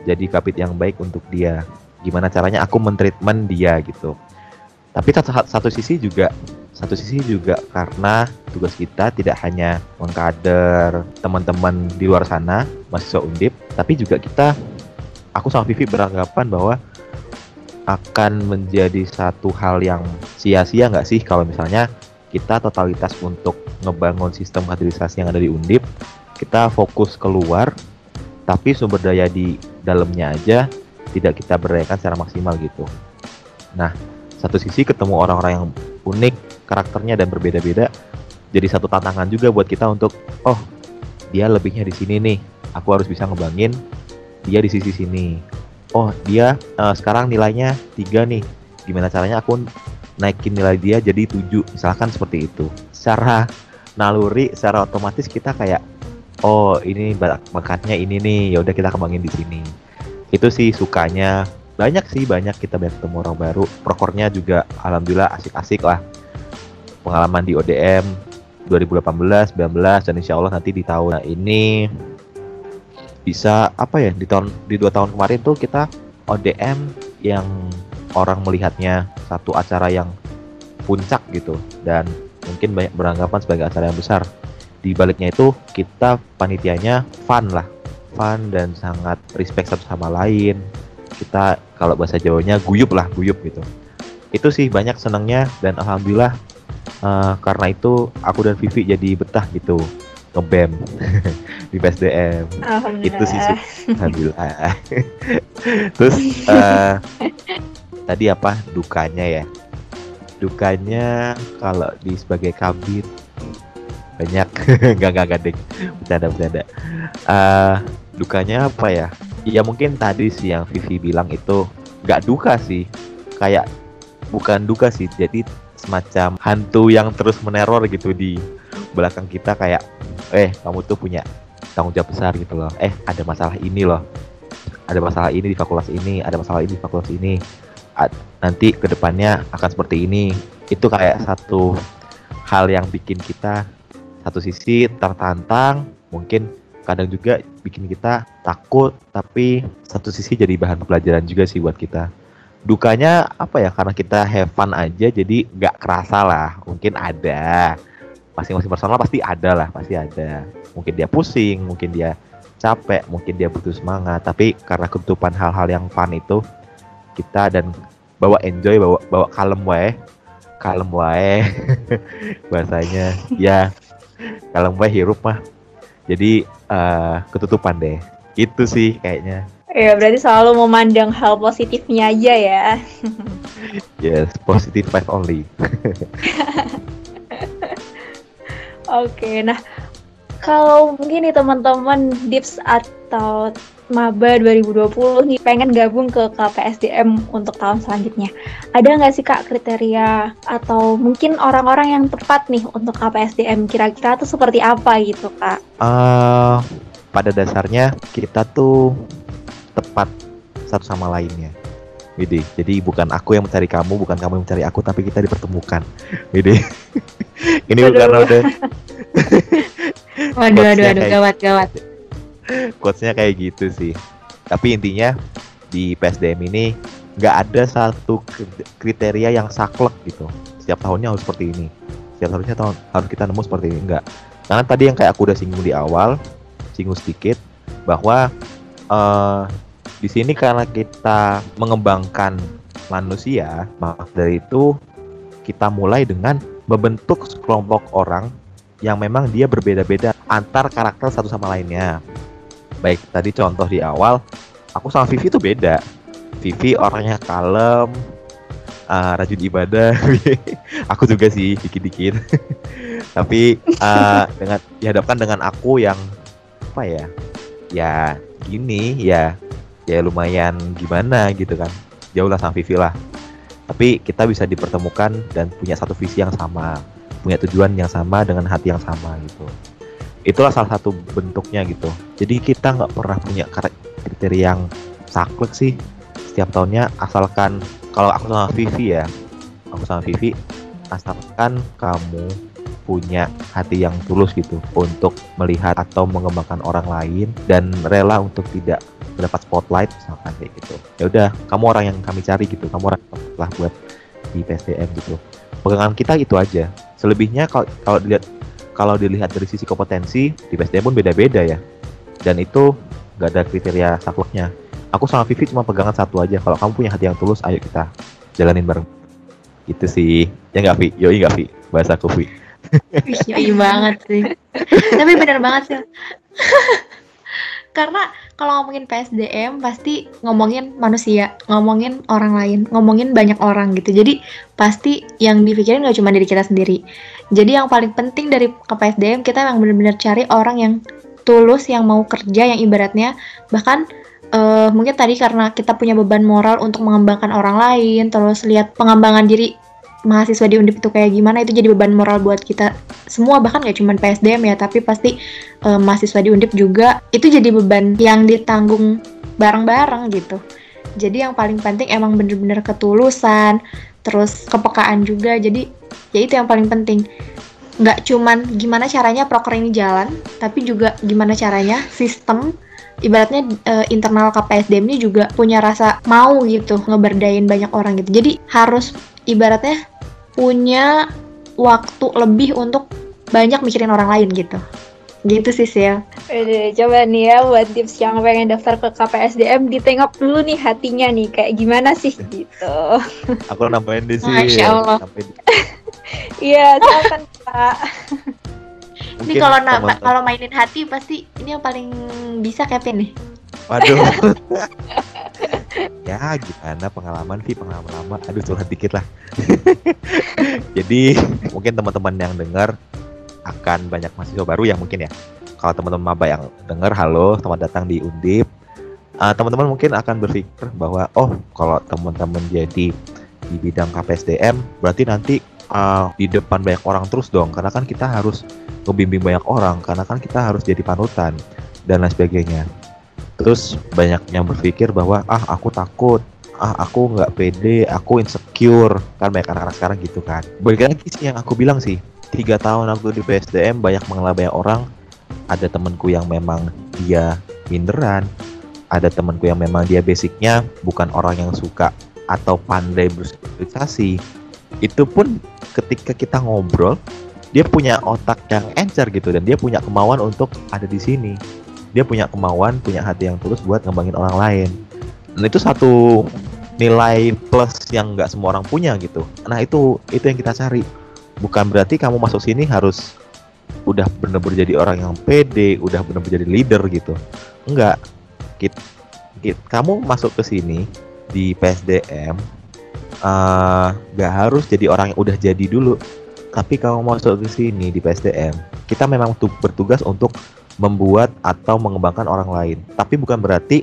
jadi kapit yang baik untuk dia gimana caranya aku mentreatment dia gitu tapi satu, satu sisi juga satu sisi juga karena tugas kita tidak hanya mengkader teman-teman di luar sana mahasiswa undip tapi juga kita aku sama Vivi beranggapan bahwa akan menjadi satu hal yang sia-sia nggak sih kalau misalnya kita totalitas untuk ngebangun sistem kaderisasi yang ada di Undip kita fokus keluar tapi sumber daya di dalamnya aja tidak kita berdayakan secara maksimal gitu. Nah, satu sisi ketemu orang-orang yang unik karakternya dan berbeda-beda, jadi satu tantangan juga buat kita untuk, oh dia lebihnya di sini nih, aku harus bisa ngebangin dia di sisi sini. Oh dia uh, sekarang nilainya tiga nih, gimana caranya aku naikin nilai dia jadi tujuh, misalkan seperti itu. Secara naluri, secara otomatis kita kayak, oh ini bakatnya ini nih, ya udah kita kembangin di sini itu sih sukanya banyak sih banyak kita banyak ketemu orang baru prokornya juga alhamdulillah asik-asik lah pengalaman di ODM 2018 19 dan insya Allah nanti di tahun ini bisa apa ya di tahun di dua tahun kemarin tuh kita ODM yang orang melihatnya satu acara yang puncak gitu. Dan mungkin banyak beranggapan sebagai acara yang besar. Di baliknya itu kita panitianya fun lah. Fun dan sangat respect satu sama lain. Kita kalau bahasa Jawanya guyup lah guyup gitu. Itu sih banyak senangnya dan alhamdulillah uh, karena itu aku dan Vivi jadi betah gitu ngebem di PSDM itu sih alhamdulillah. Terus uh, tadi apa? Dukanya ya? Dukanya kalau di sebagai kabit banyak. Gak gak gak ding bercanda bercanda. Uh, dukanya apa ya? Ya mungkin tadi sih yang Vivi bilang itu nggak duka sih. Kayak bukan duka sih jadi semacam hantu yang terus meneror gitu di belakang kita kayak eh kamu tuh punya tanggung jawab besar gitu loh. Eh ada masalah ini loh. Ada masalah ini di fakultas ini ada masalah ini di fakultas ini. Ad, nanti ke depannya akan seperti ini. Itu kayak satu hal yang bikin kita satu sisi tertantang mungkin kadang juga bikin kita takut tapi satu sisi jadi bahan pelajaran juga sih buat kita dukanya apa ya? Karena kita have fun aja jadi nggak kerasa lah. Mungkin ada. Masing-masing personal pasti ada lah pasti ada. Mungkin dia pusing mungkin dia capek mungkin dia butuh semangat. Tapi karena ketutupan hal-hal yang fun itu kita dan bawa enjoy bawa bawa kalem wae. Kalem wae bahasanya. Ya kalem wae hirup mah. Jadi uh, ketutupan deh. Itu sih kayaknya ya berarti selalu memandang hal positifnya aja ya yes positive vibe only oke nah kalau mungkin nih teman-teman dips atau maba 2020 nih pengen gabung ke KPSDM untuk tahun selanjutnya. Ada nggak sih kak kriteria atau mungkin orang-orang yang tepat nih untuk KPSDM kira-kira tuh seperti apa gitu kak? Uh, pada dasarnya kita tuh tepat satu sama lainnya. Widi, jadi bukan aku yang mencari kamu, bukan kamu yang mencari aku, tapi kita dipertemukan. Widi, ini bukan udah. waduh, waduh, waduh, gawat, gawat. Quotesnya kayak gitu sih. Tapi intinya di PSDM ini nggak ada satu kriteria yang saklek gitu. Setiap tahunnya harus seperti ini. Setiap tahunnya tahun harus kita nemu seperti ini. Enggak karena tadi yang kayak aku udah singgung di awal singgung sedikit bahwa uh, di sini karena kita mengembangkan manusia maka dari itu kita mulai dengan membentuk sekelompok orang yang memang dia berbeda-beda antar karakter satu sama lainnya. Baik tadi contoh di awal aku sama Vivi tuh beda. Vivi orangnya kalem uh, rajin ibadah. Aku juga sih dikit-dikit. Tapi uh, dengan dihadapkan dengan aku yang apa ya ya gini ya ya lumayan gimana gitu kan. Jauh lah sama Vivi lah. Tapi kita bisa dipertemukan dan punya satu visi yang sama punya tujuan yang sama dengan hati yang sama gitu. Itulah salah satu bentuknya gitu. Jadi kita nggak pernah punya kriteria yang saklek sih setiap tahunnya. Asalkan kalau aku sama Vivi ya aku sama Vivi asalkan kamu punya hati yang tulus gitu untuk melihat atau mengembangkan orang lain dan rela untuk tidak mendapat spotlight misalkan kayak gitu. Ya udah kamu orang yang kami cari gitu kamu orang lah buat di PSDM gitu. Pegangan kita itu aja. Selebihnya kalau kalau dilihat kalau dilihat dari sisi kompetensi di PSDM pun beda-beda ya. Dan itu gak ada kriteria sakleknya. Aku sama Vivi cuma pegangan satu aja. Kalau kamu punya hati yang tulus ayo kita jalanin bareng. Itu sih. Ya nggak Vi? Yoi nggak Vi? Bahasa aku Vi. Iya banget sih. Tapi benar banget sih. Karena kalau ngomongin PSDM pasti ngomongin manusia, ngomongin orang lain, ngomongin banyak orang gitu. Jadi pasti yang dipikirin gak cuma diri kita sendiri. Jadi yang paling penting dari ke PSDM kita memang benar-benar cari orang yang tulus, yang mau kerja, yang ibaratnya bahkan uh, mungkin tadi karena kita punya beban moral untuk mengembangkan orang lain, terus lihat pengembangan diri mahasiswa di Undip itu kayak gimana itu jadi beban moral buat kita. Semua bahkan gak cuma PSDM ya tapi pasti uh, mahasiswa di Undip juga. Itu jadi beban yang ditanggung bareng-bareng gitu. Jadi yang paling penting emang bener-bener ketulusan terus kepekaan juga. Jadi ya itu yang paling penting. Nggak cuman gimana caranya proker ini jalan tapi juga gimana caranya sistem ibaratnya uh, internal KPSDM ini juga punya rasa mau gitu ngeberdayin banyak orang gitu. Jadi harus ibaratnya punya waktu lebih untuk banyak mikirin orang lain gitu. Gitu sih Sil. Udah, coba nih ya buat tips yang pengen daftar ke KPSDM ditengok dulu nih hatinya nih kayak gimana sih gitu. Aku nambahin di sini. Masya Allah. Iya silakan Kak ini kalau kalau mainin hati pasti ini yang paling bisa Kevin nih waduh. Ya gimana pengalaman sih pengalaman lama. Aduh curhat dikit lah. Jadi mungkin teman-teman yang dengar akan banyak mahasiswa baru yang mungkin ya. Kalau teman-teman maba yang dengar halo selamat datang di Undip. Uh, teman-teman mungkin akan berpikir bahwa oh kalau teman-teman jadi di bidang KPSDM berarti nanti uh, di depan banyak orang terus dong. Karena kan kita harus membimbing banyak orang. Karena kan kita harus jadi panutan dan lain sebagainya terus banyak yang berpikir bahwa ah aku takut. Ah aku nggak pede. Aku insecure. Kan banyak anak-anak sekarang gitu kan. Balik lagi sih yang aku bilang sih. Tiga tahun aku di PSDM banyak mengenal banyak orang. Ada temanku yang memang dia minderan. Ada temanku yang memang dia basicnya bukan orang yang suka atau pandai bersosialisasi itu pun ketika kita ngobrol dia punya otak yang encer gitu dan dia punya kemauan untuk ada di sini dia punya kemauan punya hati yang tulus buat ngembangin orang lain. Dan itu satu nilai plus yang nggak semua orang punya gitu. Nah itu itu yang kita cari. Bukan berarti kamu masuk sini harus udah bener-bener jadi orang yang pede udah bener-bener jadi leader gitu. Enggak kit, kit, kamu masuk ke sini di PSDM uh, nggak harus jadi orang yang udah jadi dulu. Tapi kamu masuk ke sini di PSDM kita memang bertugas untuk membuat atau mengembangkan orang lain. Tapi bukan berarti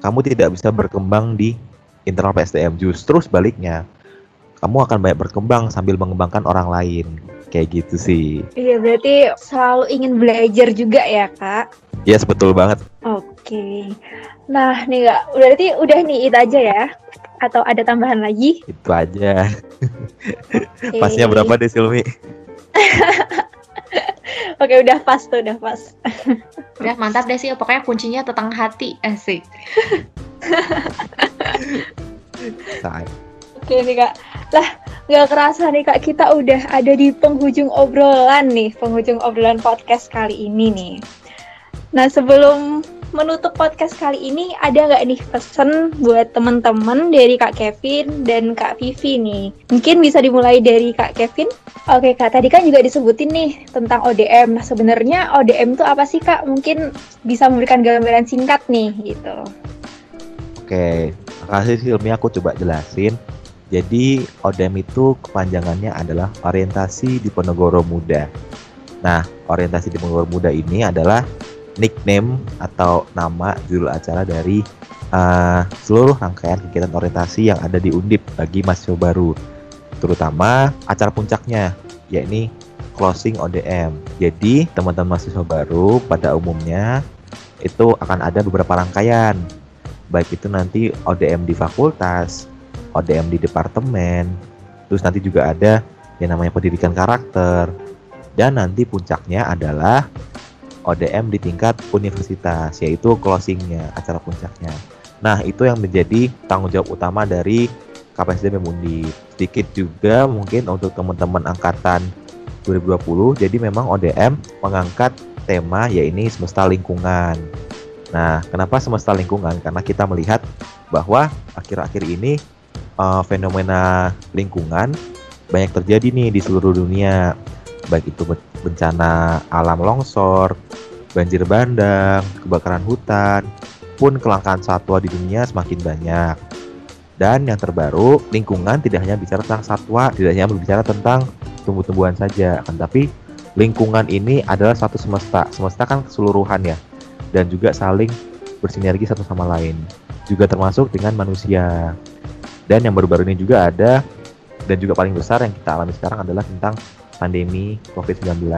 kamu tidak bisa berkembang di internal PSDM. Justru sebaliknya, kamu akan banyak berkembang sambil mengembangkan orang lain. Kayak gitu sih. Iya, berarti selalu ingin belajar juga ya, Kak? Iya, yes, betul banget. Oke. Nah, nih Kak, berarti udah nih itu aja ya? Atau ada tambahan lagi? Itu aja. Okay. Pasnya berapa deh, Silmi? Oke udah pas tuh udah pas. udah mantap deh sih pokoknya kuncinya tentang hati asik. Oke nih kak, lah nggak kerasa nih kak kita udah ada di penghujung obrolan nih, penghujung obrolan podcast kali ini nih. Nah sebelum menutup podcast kali ini ada nggak nih pesan buat teman-teman dari Kak Kevin dan Kak Vivi nih? Mungkin bisa dimulai dari Kak Kevin. Oke Kak, tadi kan juga disebutin nih tentang ODM. Nah sebenarnya ODM itu apa sih Kak? Mungkin bisa memberikan gambaran singkat nih gitu. Oke, makasih Silmi aku coba jelasin. Jadi ODM itu kepanjangannya adalah orientasi di Ponegoro Muda. Nah, orientasi di Ponegoro Muda ini adalah nickname atau nama judul acara dari uh, seluruh rangkaian kegiatan orientasi yang ada di Undip bagi mahasiswa baru, terutama acara puncaknya, yakni closing ODM. Jadi teman-teman mahasiswa baru pada umumnya itu akan ada beberapa rangkaian, baik itu nanti ODM di fakultas, ODM di departemen, terus nanti juga ada yang namanya pendidikan karakter, dan nanti puncaknya adalah ODM di tingkat universitas, yaitu closingnya, acara puncaknya. Nah, itu yang menjadi tanggung jawab utama dari KPSD Memundi. Sedikit juga mungkin untuk teman-teman angkatan 2020, jadi memang ODM mengangkat tema yaitu semesta lingkungan. Nah, kenapa semesta lingkungan? Karena kita melihat bahwa akhir-akhir ini uh, fenomena lingkungan banyak terjadi nih di seluruh dunia baik itu bencana alam longsor, banjir bandang, kebakaran hutan, pun kelangkaan satwa di dunia semakin banyak. Dan yang terbaru, lingkungan tidak hanya bicara tentang satwa, tidak hanya berbicara tentang tumbuh-tumbuhan saja, kan tapi lingkungan ini adalah satu semesta. Semesta kan keseluruhan ya, dan juga saling bersinergi satu sama lain. Juga termasuk dengan manusia. Dan yang baru-baru ini juga ada dan juga paling besar yang kita alami sekarang adalah tentang pandemi COVID-19.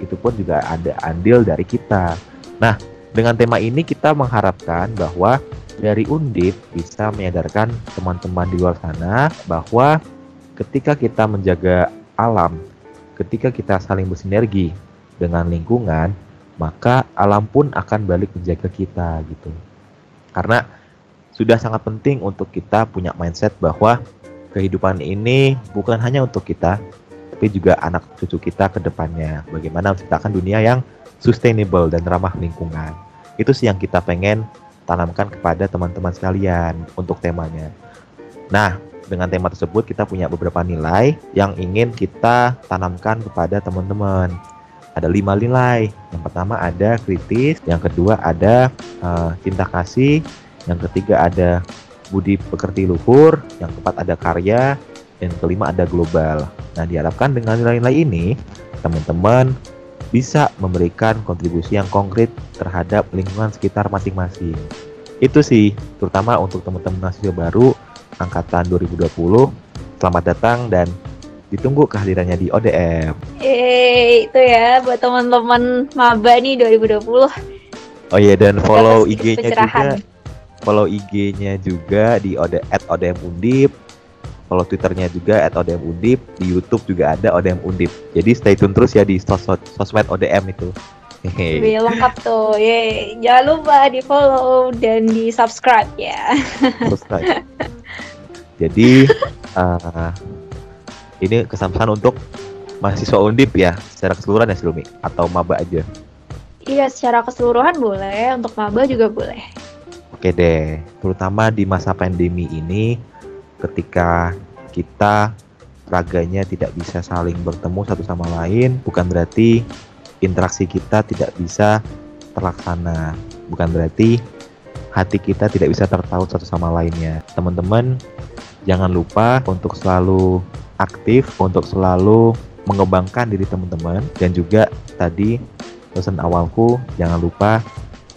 Itu pun juga ada andil dari kita. Nah, dengan tema ini kita mengharapkan bahwa dari Undip bisa menyadarkan teman-teman di luar sana bahwa ketika kita menjaga alam, ketika kita saling bersinergi dengan lingkungan, maka alam pun akan balik menjaga kita gitu. Karena sudah sangat penting untuk kita punya mindset bahwa kehidupan ini bukan hanya untuk kita, tapi juga anak cucu kita ke depannya. Bagaimana menciptakan dunia yang sustainable dan ramah lingkungan. Itu sih yang kita pengen tanamkan kepada teman-teman sekalian untuk temanya. Nah, dengan tema tersebut kita punya beberapa nilai yang ingin kita tanamkan kepada teman-teman. Ada lima nilai. Yang pertama ada kritis, yang kedua ada uh, cinta kasih, yang ketiga ada budi pekerti luhur, yang keempat ada karya, dan kelima ada global. Nah, diharapkan dengan nilai-nilai ini, teman-teman bisa memberikan kontribusi yang konkret terhadap lingkungan sekitar masing-masing. Itu sih, terutama untuk teman-teman mahasiswa baru angkatan 2020. Selamat datang dan ditunggu kehadirannya di ODM. Yeay, itu ya buat teman-teman maba nih 2020. Oh iya dan follow IG-nya juga. Follow IG-nya juga di ODM Undip follow Twitternya juga at ODM Undip, di YouTube juga ada ODM Undip. Jadi stay tune terus ya di sos sosmed ODM itu. Hehehe. lengkap tuh, ye. Jangan lupa di follow dan di subscribe ya. Subscribe. Jadi uh, ini kesan-pesan untuk mahasiswa Undip ya, secara keseluruhan ya Silmi atau maba aja? Iya, secara keseluruhan boleh, untuk maba juga boleh. Oke deh, terutama di masa pandemi ini ketika kita raganya tidak bisa saling bertemu satu sama lain bukan berarti interaksi kita tidak bisa terlaksana. Bukan berarti hati kita tidak bisa tertaut satu sama lainnya. Teman-teman jangan lupa untuk selalu aktif untuk selalu mengembangkan diri teman-teman. Dan juga tadi pesan awalku jangan lupa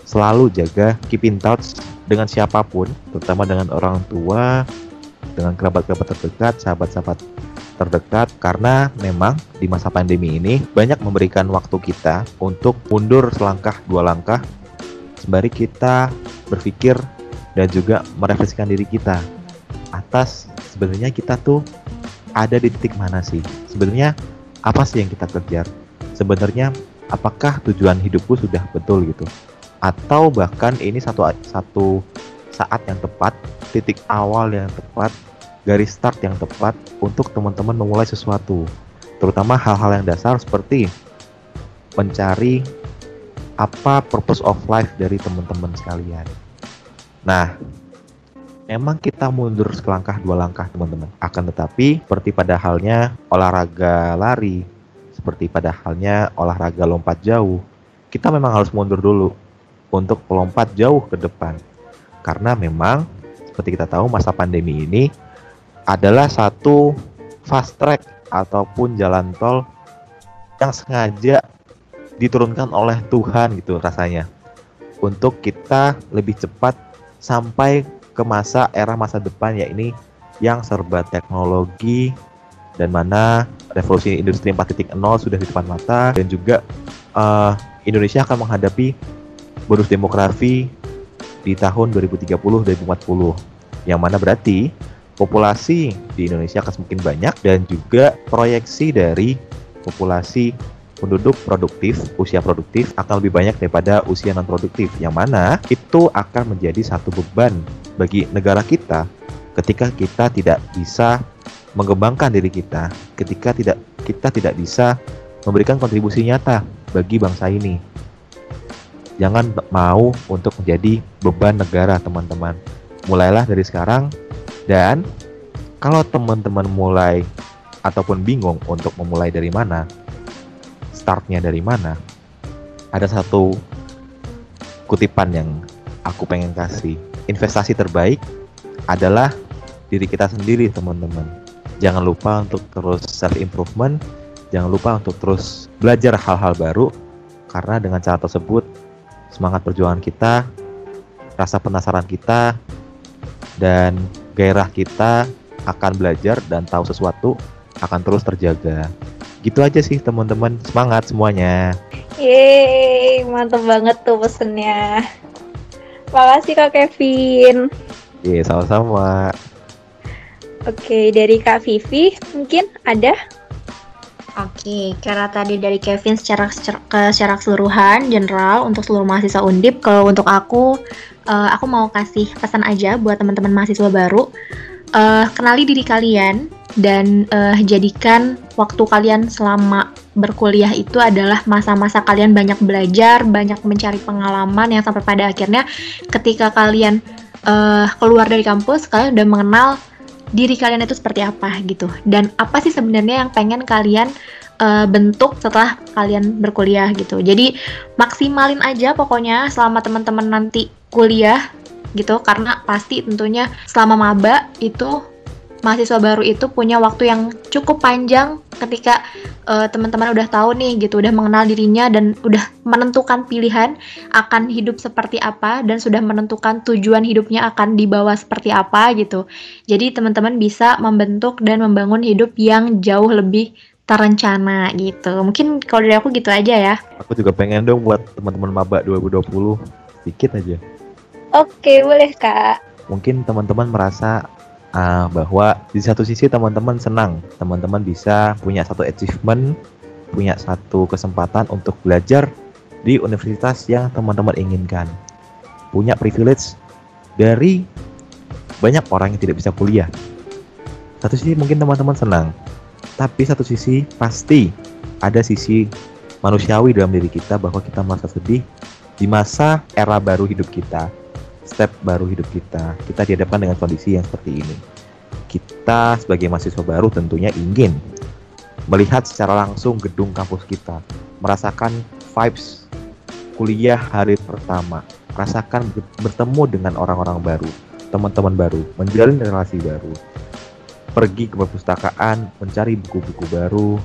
selalu jaga keep in touch dengan siapa pun terutama dengan orang tua dengan kerabat-kerabat terdekat, sahabat-sahabat terdekat karena memang di masa pandemi ini banyak memberikan waktu kita untuk mundur selangkah dua langkah. Sembari kita berpikir dan juga merefleksikan diri kita atas sebenarnya kita tuh ada di titik mana sih? Sebenarnya apa sih yang kita kejar? Sebenarnya apakah tujuan hidupku sudah betul gitu? Atau bahkan ini satu satu saat yang tepat titik awal yang tepat, garis start yang tepat untuk teman-teman memulai sesuatu. Terutama hal-hal yang dasar seperti mencari apa purpose of life dari teman-teman sekalian. Nah, memang kita mundur selangkah dua langkah teman-teman. Akan tetapi seperti pada halnya olahraga lari, seperti pada halnya olahraga lompat jauh, kita memang harus mundur dulu untuk melompat jauh ke depan. Karena memang seperti kita tahu masa pandemi ini adalah satu fast track ataupun jalan tol yang sengaja diturunkan oleh Tuhan gitu rasanya. Untuk kita lebih cepat sampai ke masa era masa depan ya ini yang serba teknologi dan mana revolusi industri 4.0 sudah di depan mata. Dan juga uh, Indonesia akan menghadapi bonus demografi di tahun 2030-2040 yang mana berarti populasi di Indonesia akan semakin banyak dan juga proyeksi dari populasi penduduk produktif, usia produktif akan lebih banyak daripada usia non produktif yang mana itu akan menjadi satu beban bagi negara kita ketika kita tidak bisa mengembangkan diri kita, ketika tidak kita tidak bisa memberikan kontribusi nyata bagi bangsa ini. Jangan mau untuk menjadi beban negara, teman-teman. Mulailah dari sekarang dan kalau teman-teman mulai ataupun bingung untuk memulai dari mana, startnya dari mana, ada satu kutipan yang aku pengen kasih investasi terbaik adalah diri kita sendiri teman-teman jangan lupa untuk terus self improvement jangan lupa untuk terus belajar hal-hal baru karena dengan cara tersebut semangat perjuangan kita rasa penasaran kita dan gairah kita akan belajar dan tahu sesuatu akan terus terjaga gitu aja sih teman-teman semangat semuanya Yeay, mantep banget tuh pesennya. Makasih Kak Kevin. Iya, sama-sama. Oke, dari Kak Vivi mungkin ada? Oke, karena tadi dari Kevin secara secara, secara keseluruhan, general untuk seluruh mahasiswa Undip, kalau untuk aku, uh, aku mau kasih pesan aja buat teman-teman mahasiswa baru, uh, kenali diri kalian dan uh, jadikan waktu kalian selama berkuliah itu adalah masa-masa kalian banyak belajar, banyak mencari pengalaman yang sampai pada akhirnya ketika kalian uh, keluar dari kampus, kalian udah mengenal diri kalian itu seperti apa gitu. Dan apa sih sebenarnya yang pengen kalian uh, bentuk setelah kalian berkuliah gitu. Jadi maksimalin aja pokoknya selama teman-teman nanti kuliah gitu karena pasti tentunya selama maba itu mahasiswa baru itu punya waktu yang cukup panjang ketika uh, teman-teman udah tahu nih gitu, udah mengenal dirinya dan udah menentukan pilihan akan hidup seperti apa dan sudah menentukan tujuan hidupnya akan dibawa seperti apa gitu. Jadi teman-teman bisa membentuk dan membangun hidup yang jauh lebih terencana gitu. Mungkin kalau dari aku gitu aja ya. Aku juga pengen dong buat teman-teman maba 2020 sedikit aja. Oke, boleh Kak. Mungkin teman-teman merasa uh, bahwa di satu sisi teman-teman senang, teman-teman bisa punya satu achievement, punya satu kesempatan untuk belajar di universitas yang teman-teman inginkan. Punya privilege dari banyak orang yang tidak bisa kuliah. Satu sisi mungkin teman-teman senang, tapi satu sisi pasti ada sisi manusiawi dalam diri kita bahwa kita merasa sedih di masa era baru hidup kita step baru hidup kita. Kita dihadapkan dengan kondisi yang seperti ini. Kita sebagai mahasiswa baru tentunya ingin melihat secara langsung gedung kampus kita, merasakan vibes kuliah hari pertama, merasakan bertemu dengan orang-orang baru, teman-teman baru, menjalin relasi baru, pergi ke perpustakaan, mencari buku-buku baru,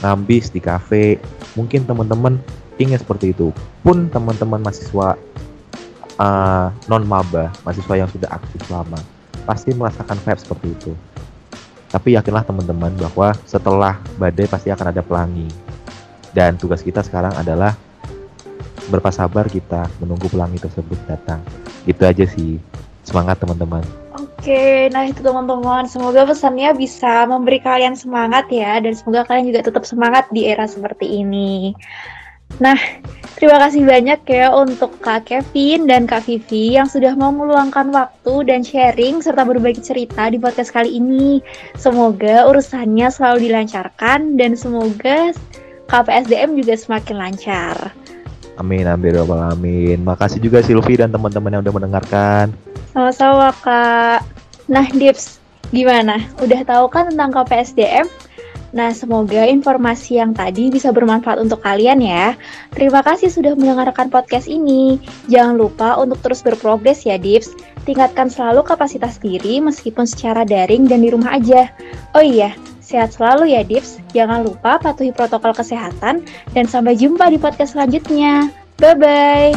ngambis di kafe, mungkin teman-teman ingin seperti itu. Pun teman-teman mahasiswa uh, non maba mahasiswa yang sudah aktif lama pasti merasakan vibe seperti itu. Tapi yakinlah teman-teman bahwa setelah badai pasti akan ada pelangi. Dan tugas kita sekarang adalah berpasabar kita menunggu pelangi tersebut datang. Itu aja sih. Semangat teman-teman. Oke, nah itu teman-teman. Semoga pesannya bisa memberi kalian semangat ya, dan semoga kalian juga tetap semangat di era seperti ini. Nah, terima kasih banyak ya untuk Kak Kevin dan Kak Vivi yang sudah mau meluangkan waktu dan sharing serta berbagi cerita di podcast kali ini. Semoga urusannya selalu dilancarkan dan semoga KPSDM juga semakin lancar. Amin, amin, ya rabbal alamin. Makasih juga Silvi dan teman-teman yang udah mendengarkan. Sama-sama Kak. Nah, Dips, gimana? Udah tahu kan tentang KPSDM? Nah, semoga informasi yang tadi bisa bermanfaat untuk kalian ya. Terima kasih sudah mendengarkan podcast ini. Jangan lupa untuk terus berprogres ya, Dips. Tingkatkan selalu kapasitas diri meskipun secara daring dan di rumah aja. Oh iya, sehat selalu ya, Dips. Jangan lupa patuhi protokol kesehatan dan sampai jumpa di podcast selanjutnya. Bye-bye.